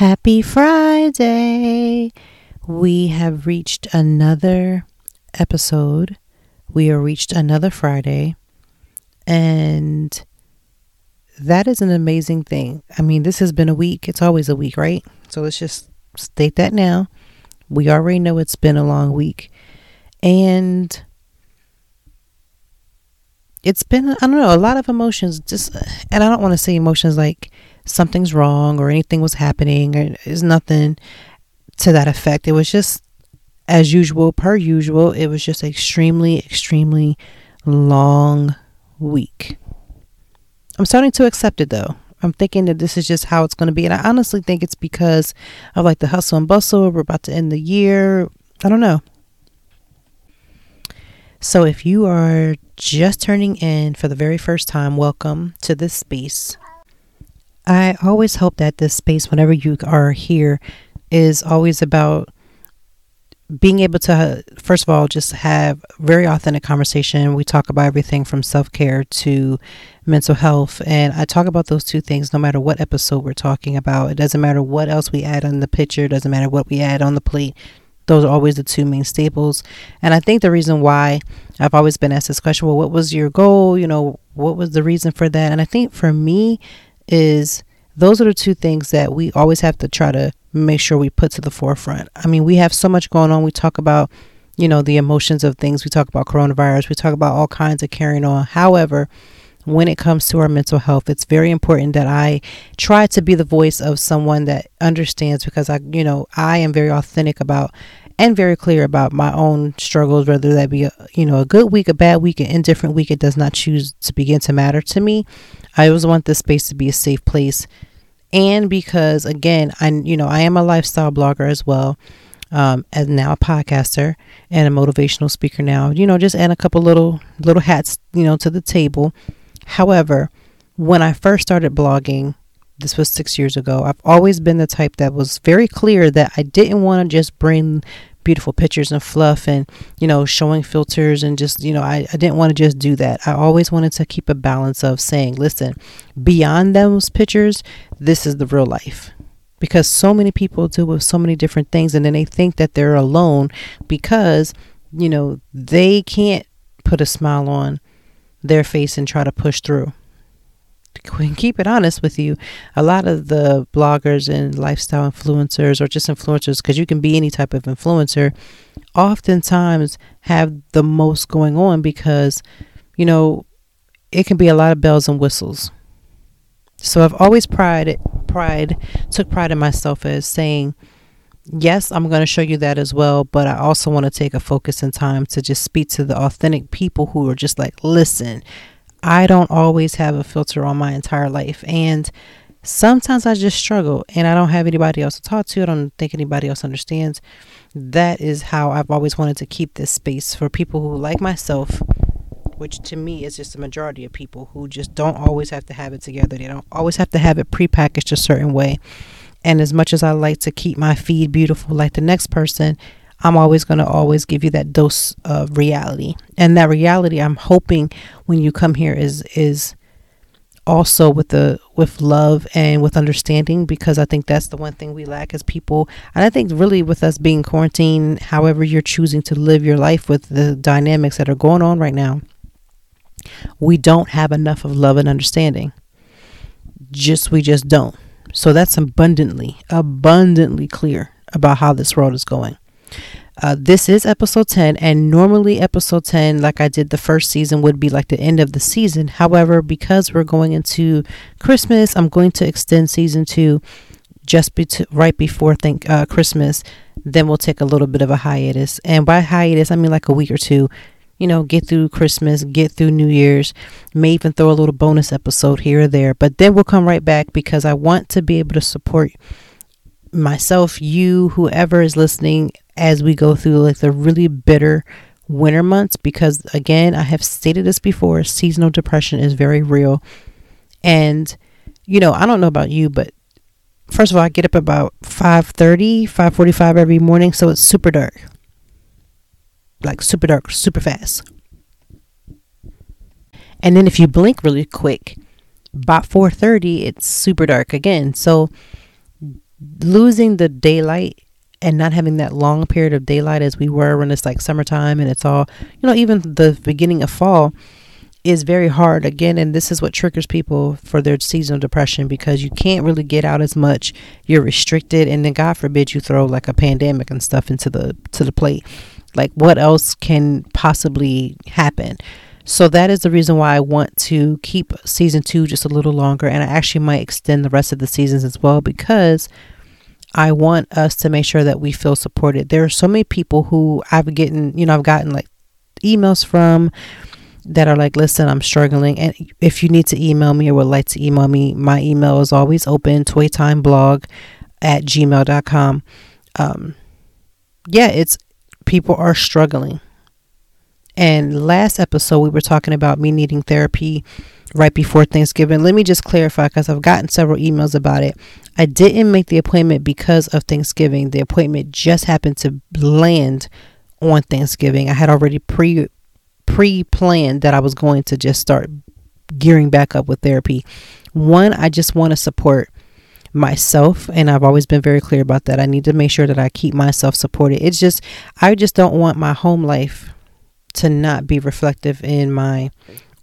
Happy Friday! We have reached another episode. We have reached another Friday. And that is an amazing thing. I mean, this has been a week. It's always a week, right? So let's just state that now. We already know it's been a long week. And it's been, I don't know, a lot of emotions. Just, and I don't want to say emotions like, something's wrong or anything was happening or is nothing to that effect. It was just as usual, per usual, it was just extremely, extremely long week. I'm starting to accept it though. I'm thinking that this is just how it's going to be. And I honestly think it's because of like the hustle and bustle. We're about to end the year. I don't know. So if you are just turning in for the very first time, welcome to this space. I always hope that this space, whenever you are here, is always about being able to, first of all, just have very authentic conversation. We talk about everything from self care to mental health. And I talk about those two things no matter what episode we're talking about. It doesn't matter what else we add on the picture, doesn't matter what we add on the plate. Those are always the two main staples. And I think the reason why I've always been asked this question well, what was your goal? You know, what was the reason for that? And I think for me, is those are the two things that we always have to try to make sure we put to the forefront. I mean, we have so much going on. We talk about, you know, the emotions of things. We talk about coronavirus. We talk about all kinds of carrying on. However, when it comes to our mental health, it's very important that I try to be the voice of someone that understands because I, you know, I am very authentic about and very clear about my own struggles, whether that be a, you know a good week, a bad week, an indifferent week. It does not choose to begin to matter to me. I always want this space to be a safe place, and because again, I you know I am a lifestyle blogger as well, um, and now a podcaster and a motivational speaker. Now you know just add a couple little little hats you know to the table. However, when I first started blogging, this was six years ago. I've always been the type that was very clear that I didn't want to just bring beautiful pictures and fluff and you know showing filters and just you know I, I didn't want to just do that. I always wanted to keep a balance of saying listen beyond those pictures this is the real life. Because so many people deal with so many different things and then they think that they're alone because you know they can't put a smile on their face and try to push through keep it honest with you, a lot of the bloggers and lifestyle influencers or just influencers, because you can be any type of influencer, oftentimes have the most going on because, you know, it can be a lot of bells and whistles. So I've always pride pride took pride in myself as saying, yes, I'm going to show you that as well, but I also want to take a focus and time to just speak to the authentic people who are just like, listen, I don't always have a filter on my entire life. And sometimes I just struggle and I don't have anybody else to talk to. I don't think anybody else understands. That is how I've always wanted to keep this space for people who, like myself, which to me is just the majority of people who just don't always have to have it together. They don't always have to have it prepackaged a certain way. And as much as I like to keep my feed beautiful like the next person, I'm always going to always give you that dose of reality. And that reality I'm hoping when you come here is is also with the with love and with understanding because I think that's the one thing we lack as people. And I think really with us being quarantined, however you're choosing to live your life with the dynamics that are going on right now, we don't have enough of love and understanding. Just we just don't. So that's abundantly, abundantly clear about how this world is going. Uh, this is episode 10, and normally, episode 10, like I did the first season, would be like the end of the season. However, because we're going into Christmas, I'm going to extend season two just be right before think uh, Christmas. Then we'll take a little bit of a hiatus, and by hiatus, I mean like a week or two, you know, get through Christmas, get through New Year's, may even throw a little bonus episode here or there. But then we'll come right back because I want to be able to support myself, you, whoever is listening as we go through like the really bitter winter months because again, I have stated this before, seasonal depression is very real. And you know, I don't know about you, but first of all, I get up about 5:30, 5:45 every morning, so it's super dark. Like super dark, super fast. And then if you blink really quick, about 4:30 it's super dark again. So losing the daylight and not having that long period of daylight as we were when it's like summertime and it's all, you know, even the beginning of fall is very hard. Again and this is what triggers people for their seasonal depression because you can't really get out as much. You're restricted and then god forbid you throw like a pandemic and stuff into the to the plate. Like what else can possibly happen so that is the reason why i want to keep season two just a little longer and i actually might extend the rest of the seasons as well because I want us to make sure that we feel supported. There are so many people who I've gotten, you know, I've gotten like emails from that are like, listen, I'm struggling. And if you need to email me or would like to email me, my email is always open, toytimeblog at gmail.com. Um, yeah, it's people are struggling. And last episode, we were talking about me needing therapy right before Thanksgiving. Let me just clarify because I've gotten several emails about it. I didn't make the appointment because of Thanksgiving. The appointment just happened to land on Thanksgiving. I had already pre pre planned that I was going to just start gearing back up with therapy. One, I just want to support myself and I've always been very clear about that. I need to make sure that I keep myself supported. It's just I just don't want my home life to not be reflective in my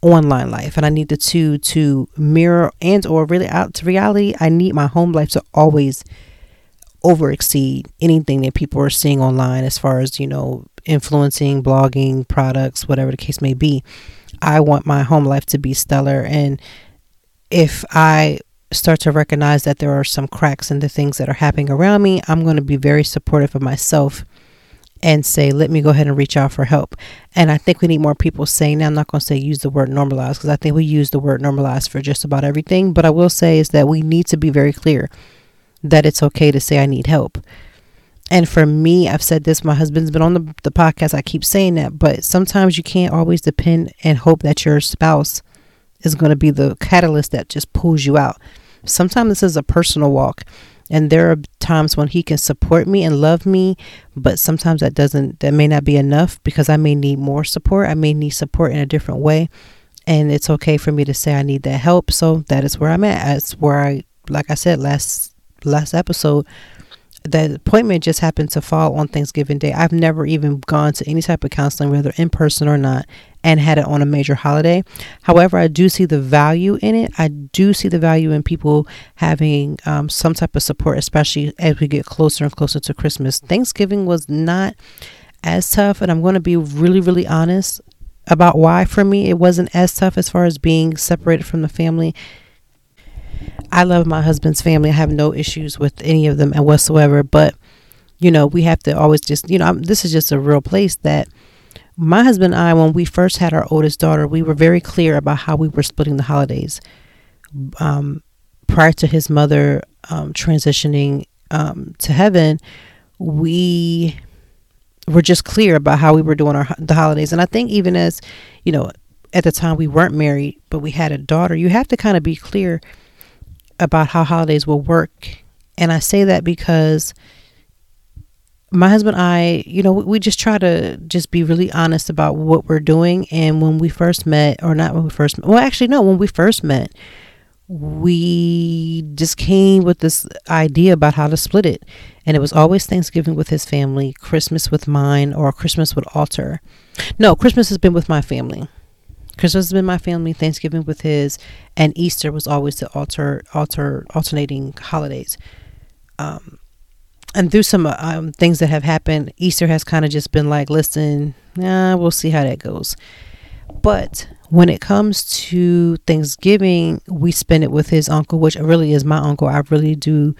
online life and I need the two to mirror and or really out to reality. I need my home life to always over exceed anything that people are seeing online as far as, you know, influencing, blogging, products, whatever the case may be. I want my home life to be stellar and if I start to recognize that there are some cracks in the things that are happening around me, I'm going to be very supportive of myself and say, let me go ahead and reach out for help. And I think we need more people saying now, I'm not going to say use the word normalize because I think we use the word normalize for just about everything. But I will say is that we need to be very clear that it's okay to say I need help. And for me, I've said this, my husband's been on the, the podcast. I keep saying that, but sometimes you can't always depend and hope that your spouse is going to be the catalyst that just pulls you out. Sometimes this is a personal walk and there are times when he can support me and love me but sometimes that doesn't that may not be enough because i may need more support. I may need support in a different way. And it's okay for me to say i need that help. So that is where i'm at. That's where i like i said last last episode that appointment just happened to fall on Thanksgiving Day. I've never even gone to any type of counseling, whether in person or not, and had it on a major holiday. However, I do see the value in it. I do see the value in people having um, some type of support, especially as we get closer and closer to Christmas. Thanksgiving was not as tough, and I'm going to be really, really honest about why for me it wasn't as tough as far as being separated from the family I love my husband's family. I have no issues with any of them and whatsoever. But you know, we have to always just you know, I'm, this is just a real place that my husband and I, when we first had our oldest daughter, we were very clear about how we were splitting the holidays. Um, prior to his mother um, transitioning um, to heaven, we were just clear about how we were doing our the holidays. And I think even as you know, at the time we weren't married, but we had a daughter, you have to kind of be clear about how holidays will work. And I say that because my husband and I, you know, we just try to just be really honest about what we're doing. And when we first met, or not when we first met, well, actually, no, when we first met, we just came with this idea about how to split it. And it was always Thanksgiving with his family, Christmas with mine, or Christmas with Alter. No, Christmas has been with my family. Christmas has been my family, Thanksgiving with his, and Easter was always the alter alter alternating holidays. Um, and through some um, things that have happened, Easter has kind of just been like, listen, nah, we'll see how that goes. But when it comes to Thanksgiving, we spend it with his uncle, which really is my uncle. I really do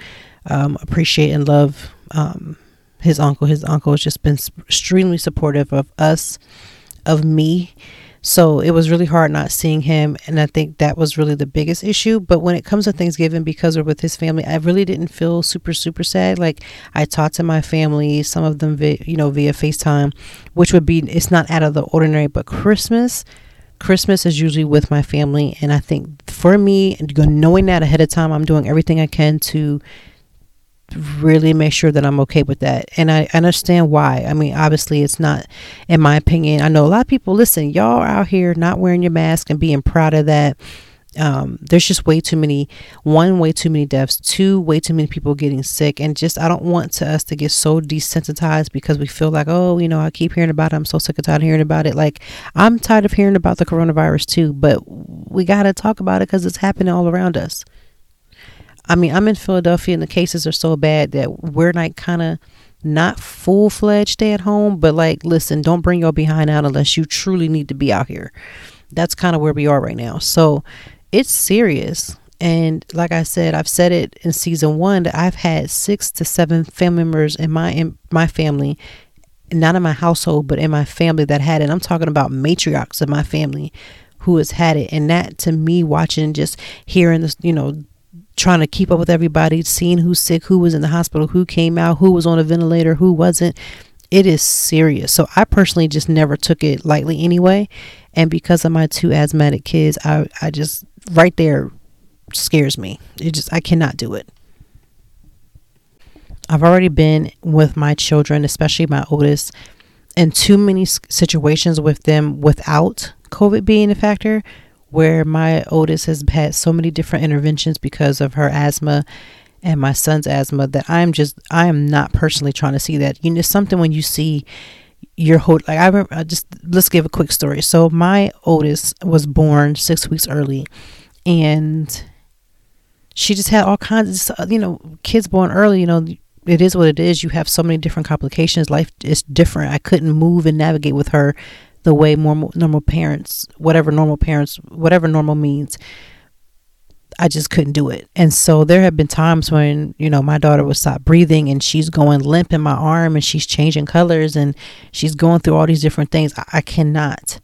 um, appreciate and love um, his uncle. His uncle has just been extremely supportive of us of me. So it was really hard not seeing him. And I think that was really the biggest issue. But when it comes to Thanksgiving, because we're with his family, I really didn't feel super, super sad. Like I talked to my family, some of them, via, you know, via FaceTime, which would be, it's not out of the ordinary, but Christmas. Christmas is usually with my family. And I think for me, knowing that ahead of time, I'm doing everything I can to really make sure that I'm okay with that. And I understand why. I mean, obviously, it's not, in my opinion. I know a lot of people, listen, y'all are out here not wearing your mask and being proud of that. Um, there's just way too many, one, way too many deaths, two, way too many people getting sick. And just, I don't want to us to get so desensitized because we feel like, oh, you know, I keep hearing about it. I'm so sick and tired of hearing about it. Like, I'm tired of hearing about the coronavirus too, but we got to talk about it because it's happening all around us. I mean, I'm in Philadelphia and the cases are so bad that we're like kind of not full fledged stay at home, but like, listen, don't bring your behind out unless you truly need to be out here. That's kind of where we are right now. So it's serious. And like I said, I've said it in season one that I've had six to seven family members in my in my family, not in my household, but in my family that had it. I'm talking about matriarchs of my family who has had it. And that to me, watching just hearing this, you know, trying to keep up with everybody, seeing who's sick, who was in the hospital, who came out, who was on a ventilator, who wasn't. It is serious. So I personally just never took it lightly anyway. And because of my two asthmatic kids, I, I just right there scares me. It just I cannot do it. I've already been with my children, especially my oldest, in too many situations with them without COVID being a factor where my oldest has had so many different interventions because of her asthma and my son's asthma that I'm just I am not personally trying to see that. You know, something when you see your whole like I remember I just let's give a quick story. So my oldest was born six weeks early, and she just had all kinds of uh, you know kids born early. You know it is what it is. You have so many different complications. Life is different. I couldn't move and navigate with her the way normal normal parents, whatever normal parents, whatever normal means. I just couldn't do it. And so there have been times when, you know, my daughter would stop breathing and she's going limp in my arm and she's changing colors and she's going through all these different things. I, cannot.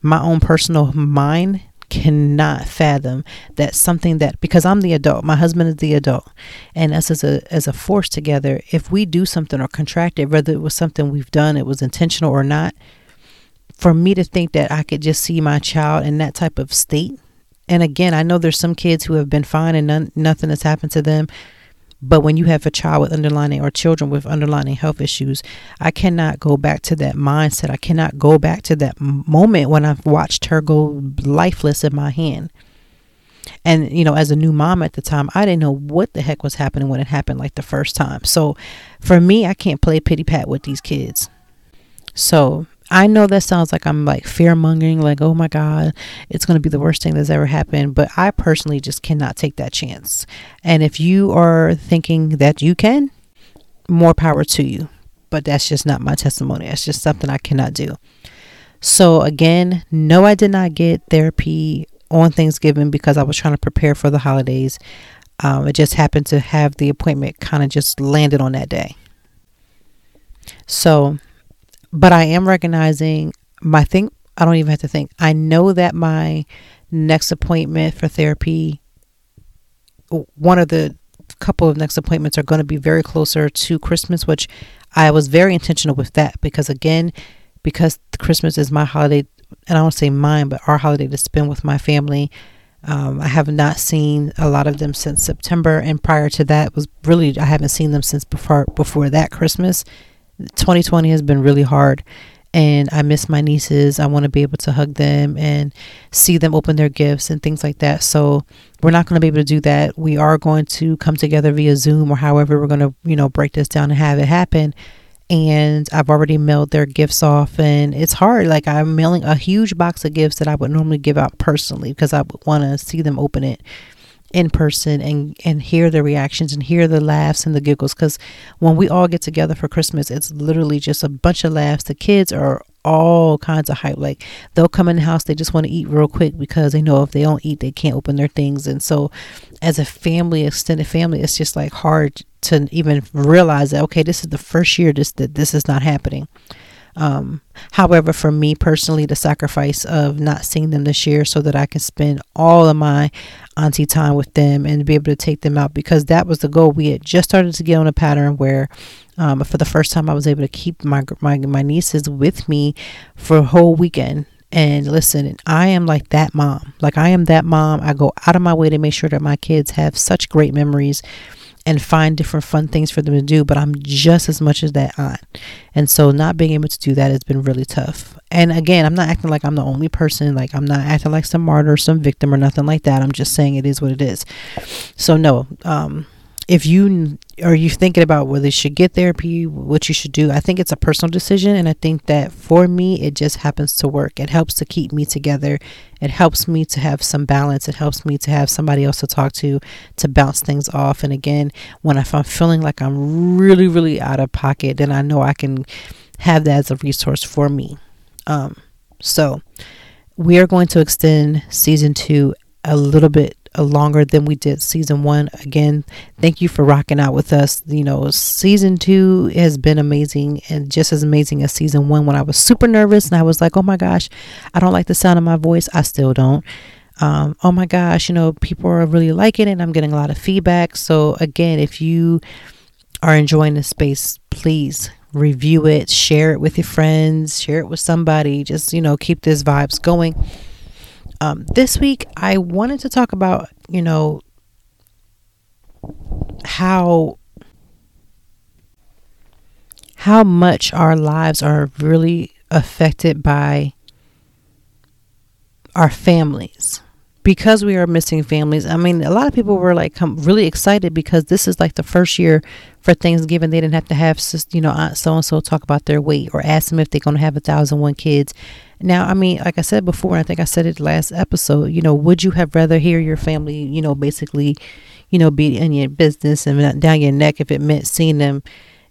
My own personal mind cannot fathom that something that because I'm the adult, my husband is the adult, and us as a as a force together, if we do something or contract it, whether it was something we've done, it was intentional or not, for me to think that I could just see my child in that type of state. And again, I know there's some kids who have been fine and none, nothing has happened to them. But when you have a child with underlying or children with underlying health issues, I cannot go back to that mindset. I cannot go back to that moment when I've watched her go lifeless in my hand. And, you know, as a new mom at the time, I didn't know what the heck was happening when it happened like the first time. So for me, I can't play pity pat with these kids. So I know that sounds like I'm like fear mongering, like, oh my God, it's going to be the worst thing that's ever happened. But I personally just cannot take that chance. And if you are thinking that you can, more power to you. But that's just not my testimony. It's just something I cannot do. So, again, no, I did not get therapy on Thanksgiving because I was trying to prepare for the holidays. Um, it just happened to have the appointment kind of just landed on that day. So, but I am recognizing my think I don't even have to think. I know that my next appointment for therapy one of the couple of next appointments are going to be very closer to Christmas, which I was very intentional with that because again, because Christmas is my holiday and I don't say mine, but our holiday to spend with my family. Um, I have not seen a lot of them since September, and prior to that was really I haven't seen them since before before that Christmas. 2020 has been really hard and I miss my nieces. I want to be able to hug them and see them open their gifts and things like that. So we're not going to be able to do that. We are going to come together via Zoom or however we're going to, you know, break this down and have it happen. And I've already mailed their gifts off, and it's hard. Like I'm mailing a huge box of gifts that I would normally give out personally because I want to see them open it in person and and hear the reactions and hear the laughs and the giggles. Because when we all get together for christmas it's literally just a bunch of laughs. The kids are all kinds of hype. Like they'll come in the house they just want to eat real quick because they know if they don't eat they can't open their things. And so as a family extended family it's just like hard to even realize that okay this is the first year this that this is not happening Um, however, for me personally, the sacrifice of not seeing them this year so that I can spend all of my auntie time with them and be able to take them out because that was the goal. We had just started to get on a pattern where, um, for the first time, I was able to keep my my my nieces with me for a whole weekend. And listen, I am like that mom. Like I am that mom. I go out of my way to make sure that my kids have such great memories and find different fun things for them to do, but I'm just as much as that aunt. And so not being able to do that has been really tough. And again, I'm not acting like I'm the only person, like I'm not acting like some martyr, some victim or nothing like that. I'm just saying it is what it is. So no, um if you are you thinking about whether you should get therapy, what you should do, I think it's a personal decision. And I think that for me, it just happens to work. It helps to keep me together. It helps me to have some balance. It helps me to have somebody else to talk to, to bounce things off. And again, when if I'm feeling like I'm really, really out of pocket, then I know I can have that as a resource for me. Um, so we are going to extend season two a little bit longer than we did season one. Again, thank you for rocking out with us. You know, season two has been amazing and just as amazing as season one when I was super nervous and I was like, oh my gosh, I don't like the sound of my voice. I still don't. Um, oh my gosh, you know, people are really liking it. I'm getting a lot of feedback. So, again, if you are enjoying the space, please review it, share it with your friends, share it with somebody. Just, you know, keep this vibes going. Um, this week, I wanted to talk about, you know, how how much our lives are really affected by our families because we are missing families. I mean, a lot of people were like really excited because this is like the first year for Thanksgiving they didn't have to have you know so and so talk about their weight or ask them if they're going to have a thousand one kids now, I mean, like I said before, I think I said it last episode, you know, would you have rather hear your family, you know, basically, you know, be in your business and down your neck if it meant seeing them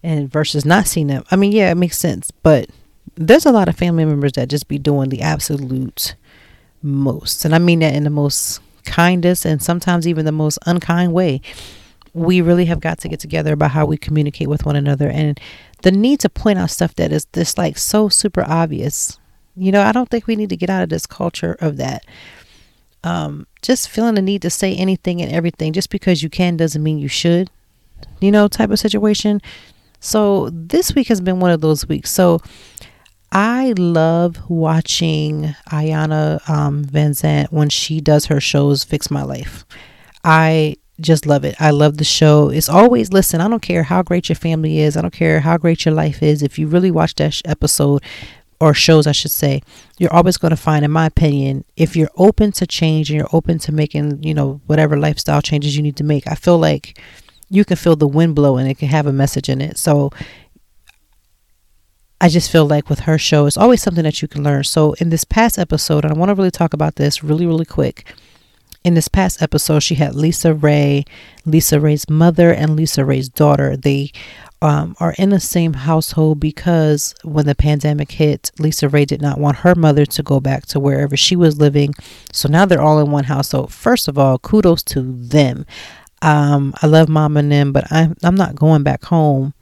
and versus not seeing them? I mean, yeah, it makes sense. But there's a lot of family members that just be doing the absolute most. And I mean that in the most kindest and sometimes even the most unkind way. We really have got to get together about how we communicate with one another and the need to point out stuff that is just like so super obvious you know, I don't think we need to get out of this culture of that. Um, just feeling the need to say anything and everything just because you can doesn't mean you should, you know, type of situation. So this week has been one of those weeks. So I love watching Iyanla um, Vanzant when she does her shows, Fix My Life. I just love it. I love the show. It's always listen. I don't care how great your family is. I don't care how great your life is. If you really watch that sh- episode, or shows, I should say, you're always going to find, in my opinion, if you're open to change and you're open to making, you know, whatever lifestyle changes you need to make, I feel like you can feel the wind blow and it can have a message in it. So I just feel like with her show, it's always something that you can learn. So in this past episode, and I want to really talk about this really, really quick. In this past episode, she had LisaRaye, Lisa Ray's mother, and LisaRaye's daughter. They um, are in the same household because when the pandemic hit, LisaRaye did not want her mother to go back to wherever she was living. So now they're all in one household. First of all, kudos to them. Um, I love mom and them, but I'm, I'm not going back home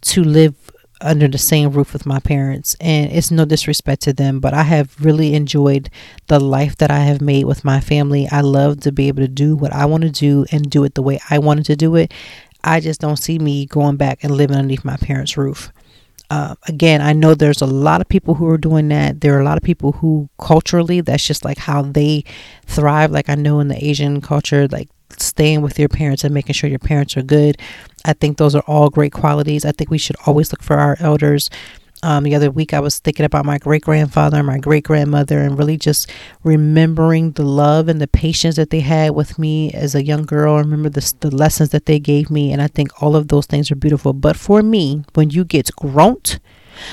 to live under the same roof with my parents and it's no disrespect to them but i have really enjoyed the life that i have made with my family i love to be able to do what i want to do and do it the way i wanted to do it I just don't see me going back and living underneath my parents' roof. Uh, again, I know there's a lot of people who are doing that. There are a lot of people who culturally, that's just like how they thrive. Like I know in the Asian culture, like staying with your parents and making sure your parents are good. I think those are all great qualities. I think we should always look for our elders um, the other week, I was thinking about my great grandfather and my great grandmother, and really just remembering the love and the patience that they had with me as a young girl. I remember the, the lessons that they gave me, and I think all of those things are beautiful. But for me, when you get grown,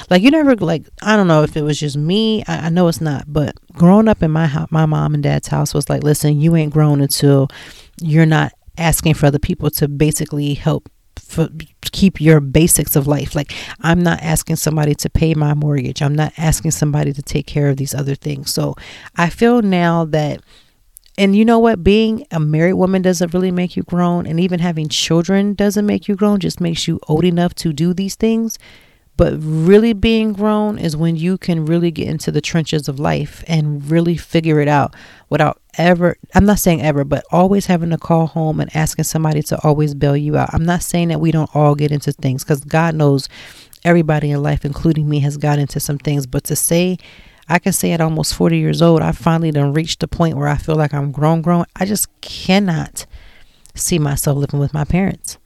like you never like I don't know if it was just me. I, I know it's not, but growing up in my house, my mom and dad's house was like, listen, you ain't grown until you're not asking for other people to basically help for, keep your basics of life. Like I'm not asking somebody to pay my mortgage. I'm not asking somebody to take care of these other things. So I feel now that and you know what? Being a married woman doesn't really make you grown, and even having children doesn't make you grown, just makes you old enough to do these things. But really being grown is when you can really get into the trenches of life and really figure it out without ever, I'm not saying ever, but always having to call home and asking somebody to always bail you out. I'm not saying that we don't all get into things because God knows everybody in life, including me, has got into some things. But to say, I can say at almost 40 years old, I finally done reached the point where I feel like I'm grown, grown. I just cannot see myself living with my parents.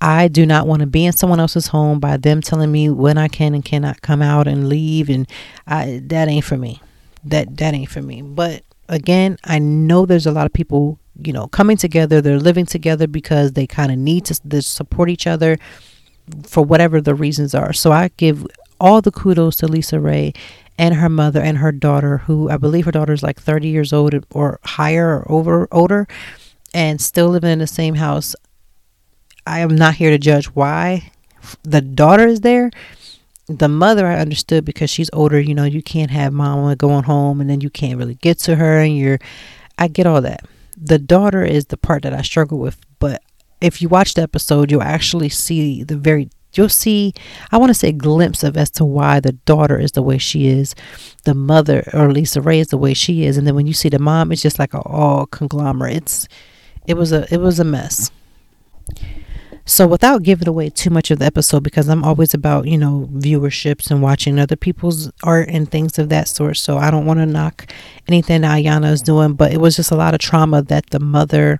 I do not want to be in someone else's home by them telling me when I can and cannot come out and leave and I that ain't for me. That that ain't for me. But again, I know there's a lot of people, you know, coming together, they're living together because they kind of need to, to support each other for whatever the reasons are. So I give all the kudos to LisaRaye and her mother and her daughter, who I believe her daughter is like 30 years old or higher or over older, and still living in the same house. I am not here to judge why the daughter is there. The mother, I understood because she's older. You know, you can't have mama going home and then you can't really get to her, and you're. I get all that. The daughter is the part that I struggle with, but if you watch the episode, you'll actually see the very you'll see i want to say a glimpse of as to why the daughter is the way she is the mother or lisa ray is the way she is and then when you see the mom it's just like a all conglomerate it's it was a it was a mess so without giving away too much of the episode because i'm always about you know viewerships and watching other people's art and things of that sort so i don't want to knock anything that Iyanla is doing but it was just a lot of trauma that the mother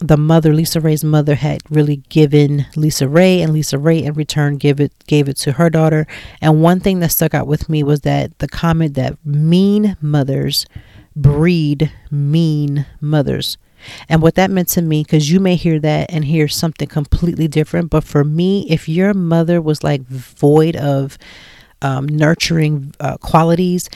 the mother, LisaRaye's mother, had really given LisaRaye, and LisaRaye in return gave it gave it to her daughter. And one thing that stuck out with me was that the comment that mean mothers breed mean mothers. And what that meant to me, because you may hear that and hear something completely different, but for me, if your mother was like void of um, nurturing uh, qualities,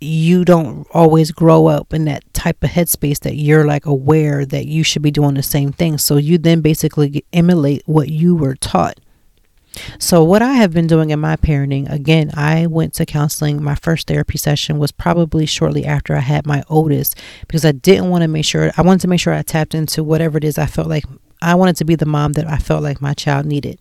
you don't always grow up in that type of headspace that you're like aware that you should be doing the same thing. So you then basically emulate what you were taught. So, what I have been doing in my parenting, again, I went to counseling. My first therapy session was probably shortly after I had my oldest because I didn't want to make sure, I wanted to make sure I tapped into whatever it is I felt like I wanted to be the mom that I felt like my child needed.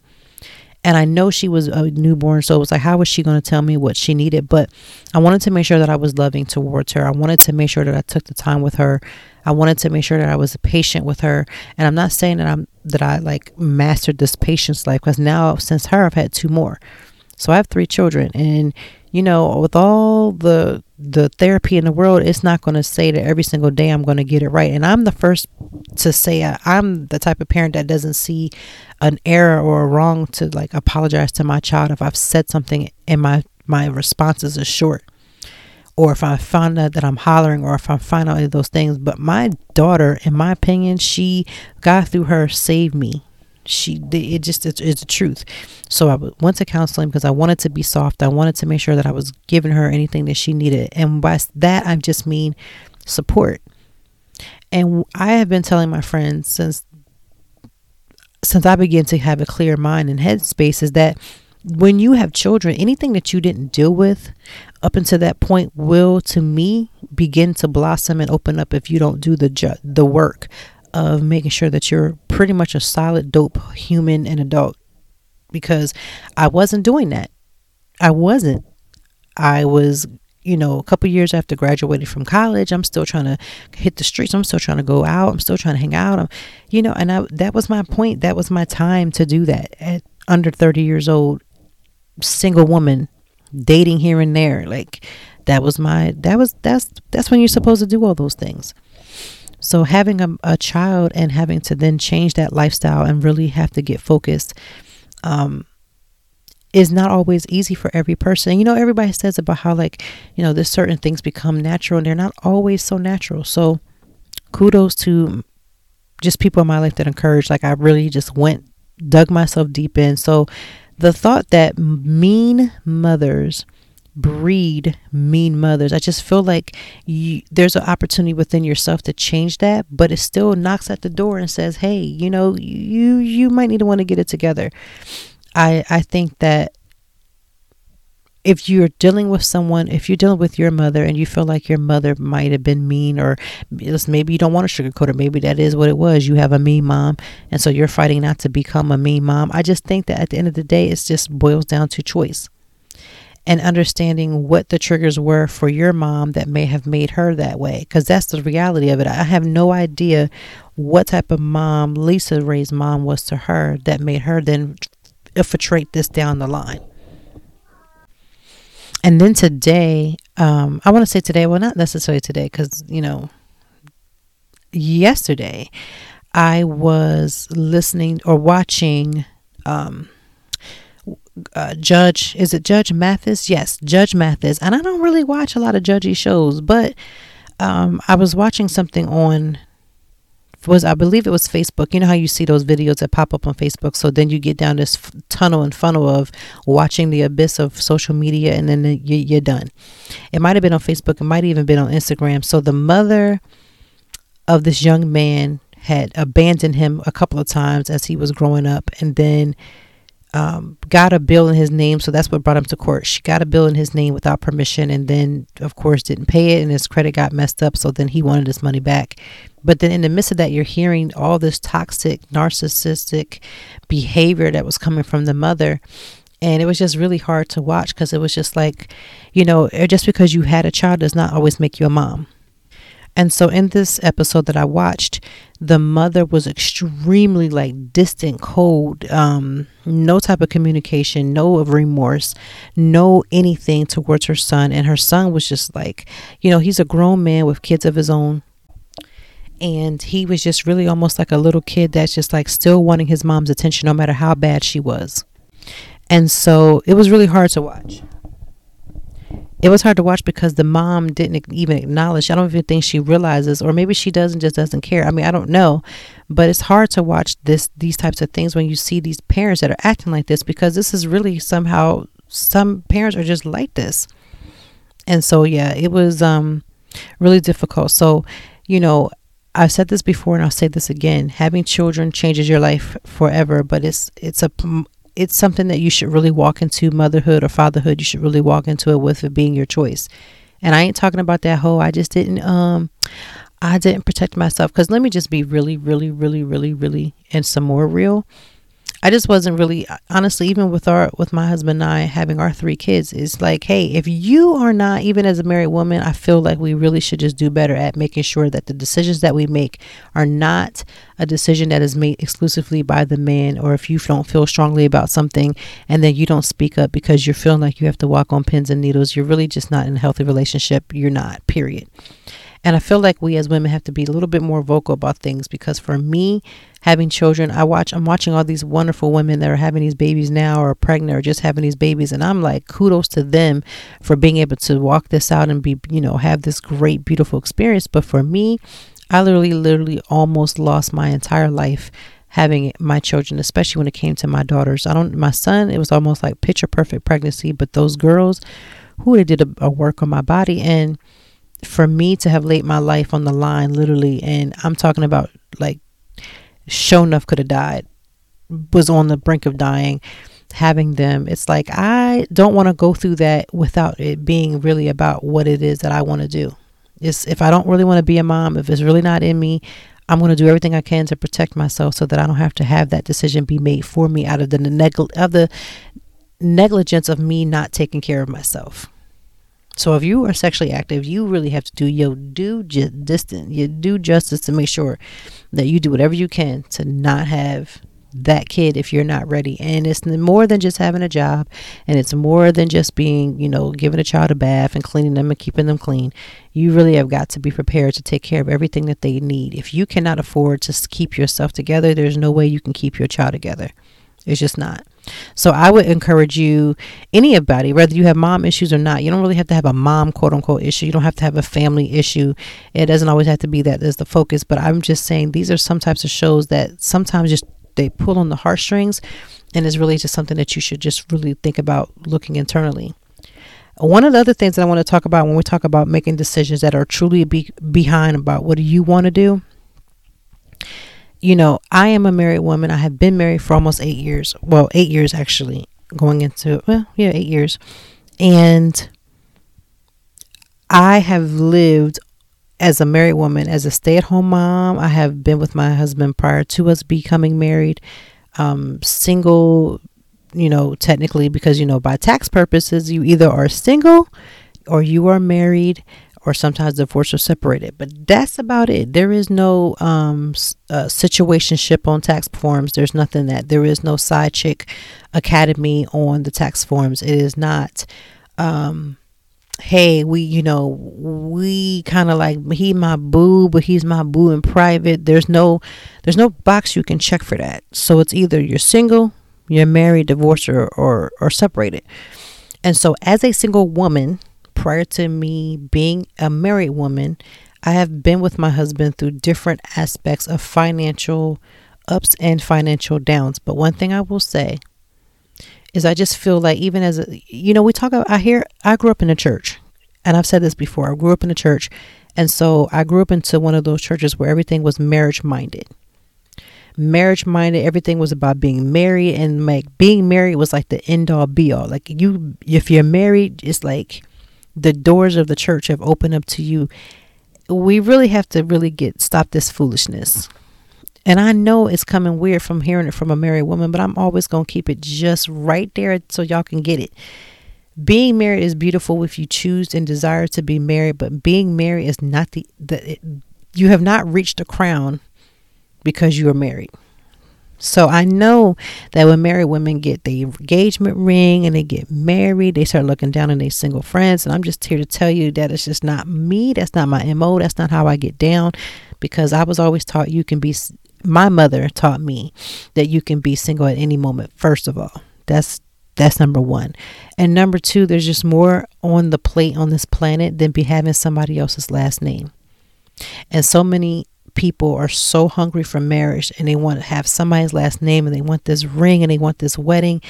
And I know she was a newborn, so it was like, how was she going to tell me what she needed? But I wanted to make sure that I was loving towards her. I wanted to make sure that I took the time with her. I wanted to make sure that I was patient with her. And I'm not saying that I'm that I like mastered this patience life because now since her I've had two more. So I have three children and you know, with all the the therapy in the world, it's not going to say that every single day I'm going to get it right. And I'm the first to say I, I'm the type of parent that doesn't see an error or a wrong to like apologize to my child if I've said something and my my responses are short or if I find out that I'm hollering or if I find out those things. But my daughter, in my opinion, she God through her saved me she it just it's, it's the truth. So i went to counseling because i wanted to be soft. I wanted to make sure that i was giving her anything that she needed. And by that i just mean support. And i have been telling my friends since since i began to have a clear mind and headspace is that when you have children anything that you didn't deal with up until that point will to me begin to blossom and open up if you don't do the ju- the work of making sure that you're pretty much a solid, dope human and adult because I wasn't doing that. I wasn't. I was, you know, a couple years after graduating from college, I'm still trying to hit the streets. I'm still trying to go out. I'm still trying to hang out. I'm, you know, and I, that was my point. That was my time to do that at under 30 years old, single woman, dating here and there. Like that was my, that was, that's, that's when you're supposed to do all those things. So having a, a child and having to then change that lifestyle and really have to get focused um, is not always easy for every person. You know, everybody says about how like, you know, there's certain things become natural and they're not always so natural. So kudos to just people in my life that encourage. Like I really just went, dug myself deep in. So the thought that mean mothers breed mean mothers. I just feel like you, there's an opportunity within yourself to change that, but it still knocks at the door and says, "Hey, you know, you you might need to want to get it together." I I think that if you're dealing with someone, if you're dealing with your mother and you feel like your mother might have been mean, or maybe you don't want to sugarcoat it, maybe that is what it was. You have a mean mom, and so you're fighting not to become a mean mom. I just think that at the end of the day, it just boils down to choice and understanding what the triggers were for your mom that may have made her that way. Because that's the reality of it. I have no idea what type of mom LisaRaye's mom was to her that made her then infiltrate this down the line and then today, um, I want to say today, well, not necessarily today, because, you know, yesterday I was listening or watching um, uh, Judge, is it Judge Mathis? Yes, Judge Mathis. And I don't really watch a lot of judgy shows, but um, I was watching something on was I believe it was Facebook. You know how you see those videos that pop up on Facebook. So then you get down this f- tunnel and funnel of watching the abyss of social media, and then you, you're done. It might have been on Facebook. It might even been on Instagram. So the mother of this young man had abandoned him a couple of times as he was growing up, and then um, got a bill in his name, so that's what brought him to court. She got a bill in his name without permission, and then, of course, didn't pay it, and his credit got messed up. So then he wanted his money back. But then, in the midst of that, you're hearing all this toxic, narcissistic behavior that was coming from the mother. And it was just really hard to watch because it was just like, you know, just because you had a child does not always make you a mom. And so in this episode that I watched, the mother was extremely like distant, cold, um, no type of communication, no of remorse, no anything towards her son. And her son was just like, you know, he's a grown man with kids of his own. And he was just really almost like a little kid that's just like still wanting his mom's attention no matter how bad she was. And so it was really hard to watch it was hard to watch because the mom didn't even acknowledge. I don't even think she realizes, or maybe she doesn't, just doesn't care. I mean, I don't know, but it's hard to watch this these types of things when you see these parents that are acting like this because this is really somehow some parents are just like this, and so yeah, it was um really difficult. So, you know, I've said this before and I'll say this again. Having children changes your life forever, but it's it's a it's something that you should really walk into motherhood or fatherhood. You should really walk into it with it being your choice. And I ain't talking about that whole I just didn't um I didn't protect myself cuz let me just be really really really really really and some more real. I just wasn't really honestly even with our with my husband and I having our three kids it's like hey if you are not even as a married woman I feel like we really should just do better at making sure that the decisions that we make are not a decision that is made exclusively by the man or if you don't feel strongly about something and then you don't speak up because you're feeling like you have to walk on pins and needles you're really just not in a healthy relationship you're not period and I feel like we as women have to be a little bit more vocal about things because for me, having children, I watch, I'm watching all these wonderful women that are having these babies now or pregnant or just having these babies. And I'm like, kudos to them for being able to walk this out and be, you know, have this great, beautiful experience. But for me, I literally, literally almost lost my entire life having my children, especially when it came to my daughters. I don't, my son, it was almost like picture perfect pregnancy, but those girls who they did a, a work on my body and for me to have laid my life on the line, literally, and I'm talking about like, show enough could have died, was on the brink of dying, having them. It's like I don't want to go through that without it being really about what it is that I want to do. It's if I don't really want to be a mom, if it's really not in me, I'm going to do everything I can to protect myself so that I don't have to have that decision be made for me out of the negl- of the negligence of me not taking care of myself. So if you are sexually active, you really have to do your due ju- distant, your due justice to make sure that you do whatever you can to not have that kid if you're not ready. And it's more than just having a job, and it's more than just being, you know, giving a child a bath and cleaning them and keeping them clean. You really have got to be prepared to take care of everything that they need. If you cannot afford to keep yourself together, there's no way you can keep your child together. It's just not. So I would encourage you, anybody, whether you have mom issues or not, you don't really have to have a mom quote unquote issue. You don't have to have a family issue. It doesn't always have to be that as the focus. But I'm just saying these are some types of shows that sometimes just they pull on the heartstrings and it's really just something that you should just really think about looking internally. One of the other things that I want to talk about when we talk about making decisions that are truly be behind about what do you want to do you know, I am a married woman. I have been married for almost eight years. Well, eight years actually, going into, well, yeah, eight years. And I have lived as a married woman, as a stay at home mom. I have been with my husband prior to us becoming married, um, single, you know, technically, because, you know, by tax purposes, you either are single or you are married or sometimes divorced or separated. But that's about it. There is no um, uh, situationship on tax forms. There's nothing that there is no side chick academy on the tax forms. It is not. Um, hey, we, you know, we kind of like he my boo, but he's my boo in private. There's no, there's no box you can check for that. So it's either you're single, you're married, divorced, or or, or separated. And so, as a single woman, prior to me being a married woman, I have been with my husband through different aspects of financial ups and financial downs. But one thing I will say is I just feel like even as a, you know, we talk about, I hear, I grew up in a church and I've said this before. I grew up in a church. And so I grew up into one of those churches where everything was marriage minded. Marriage minded, everything was about being married and like being married was like the end all be all. Like you, if you're married, it's like the doors of the church have opened up to you. We really have to really get stop this foolishness. And I know it's coming weird from hearing it from a married woman, but I'm always going to keep it just right there so y'all can get it. Being married is beautiful if you choose and desire to be married, but being married is not the, the it, you have not reached the crown because you are married. So I know that when married women get the engagement ring and they get married, they start looking down on their single friends. And I'm just here to tell you that it's just not me. That's not my MO. That's not how I get down because I was always taught you can be, my mother taught me that you can be single at any moment, first of all. That's that's number one. And number two, there's just more on the plate on this planet than be having somebody else's last name. And so many people are so hungry for marriage and they want to have somebody's last name and they want this ring and they want this wedding.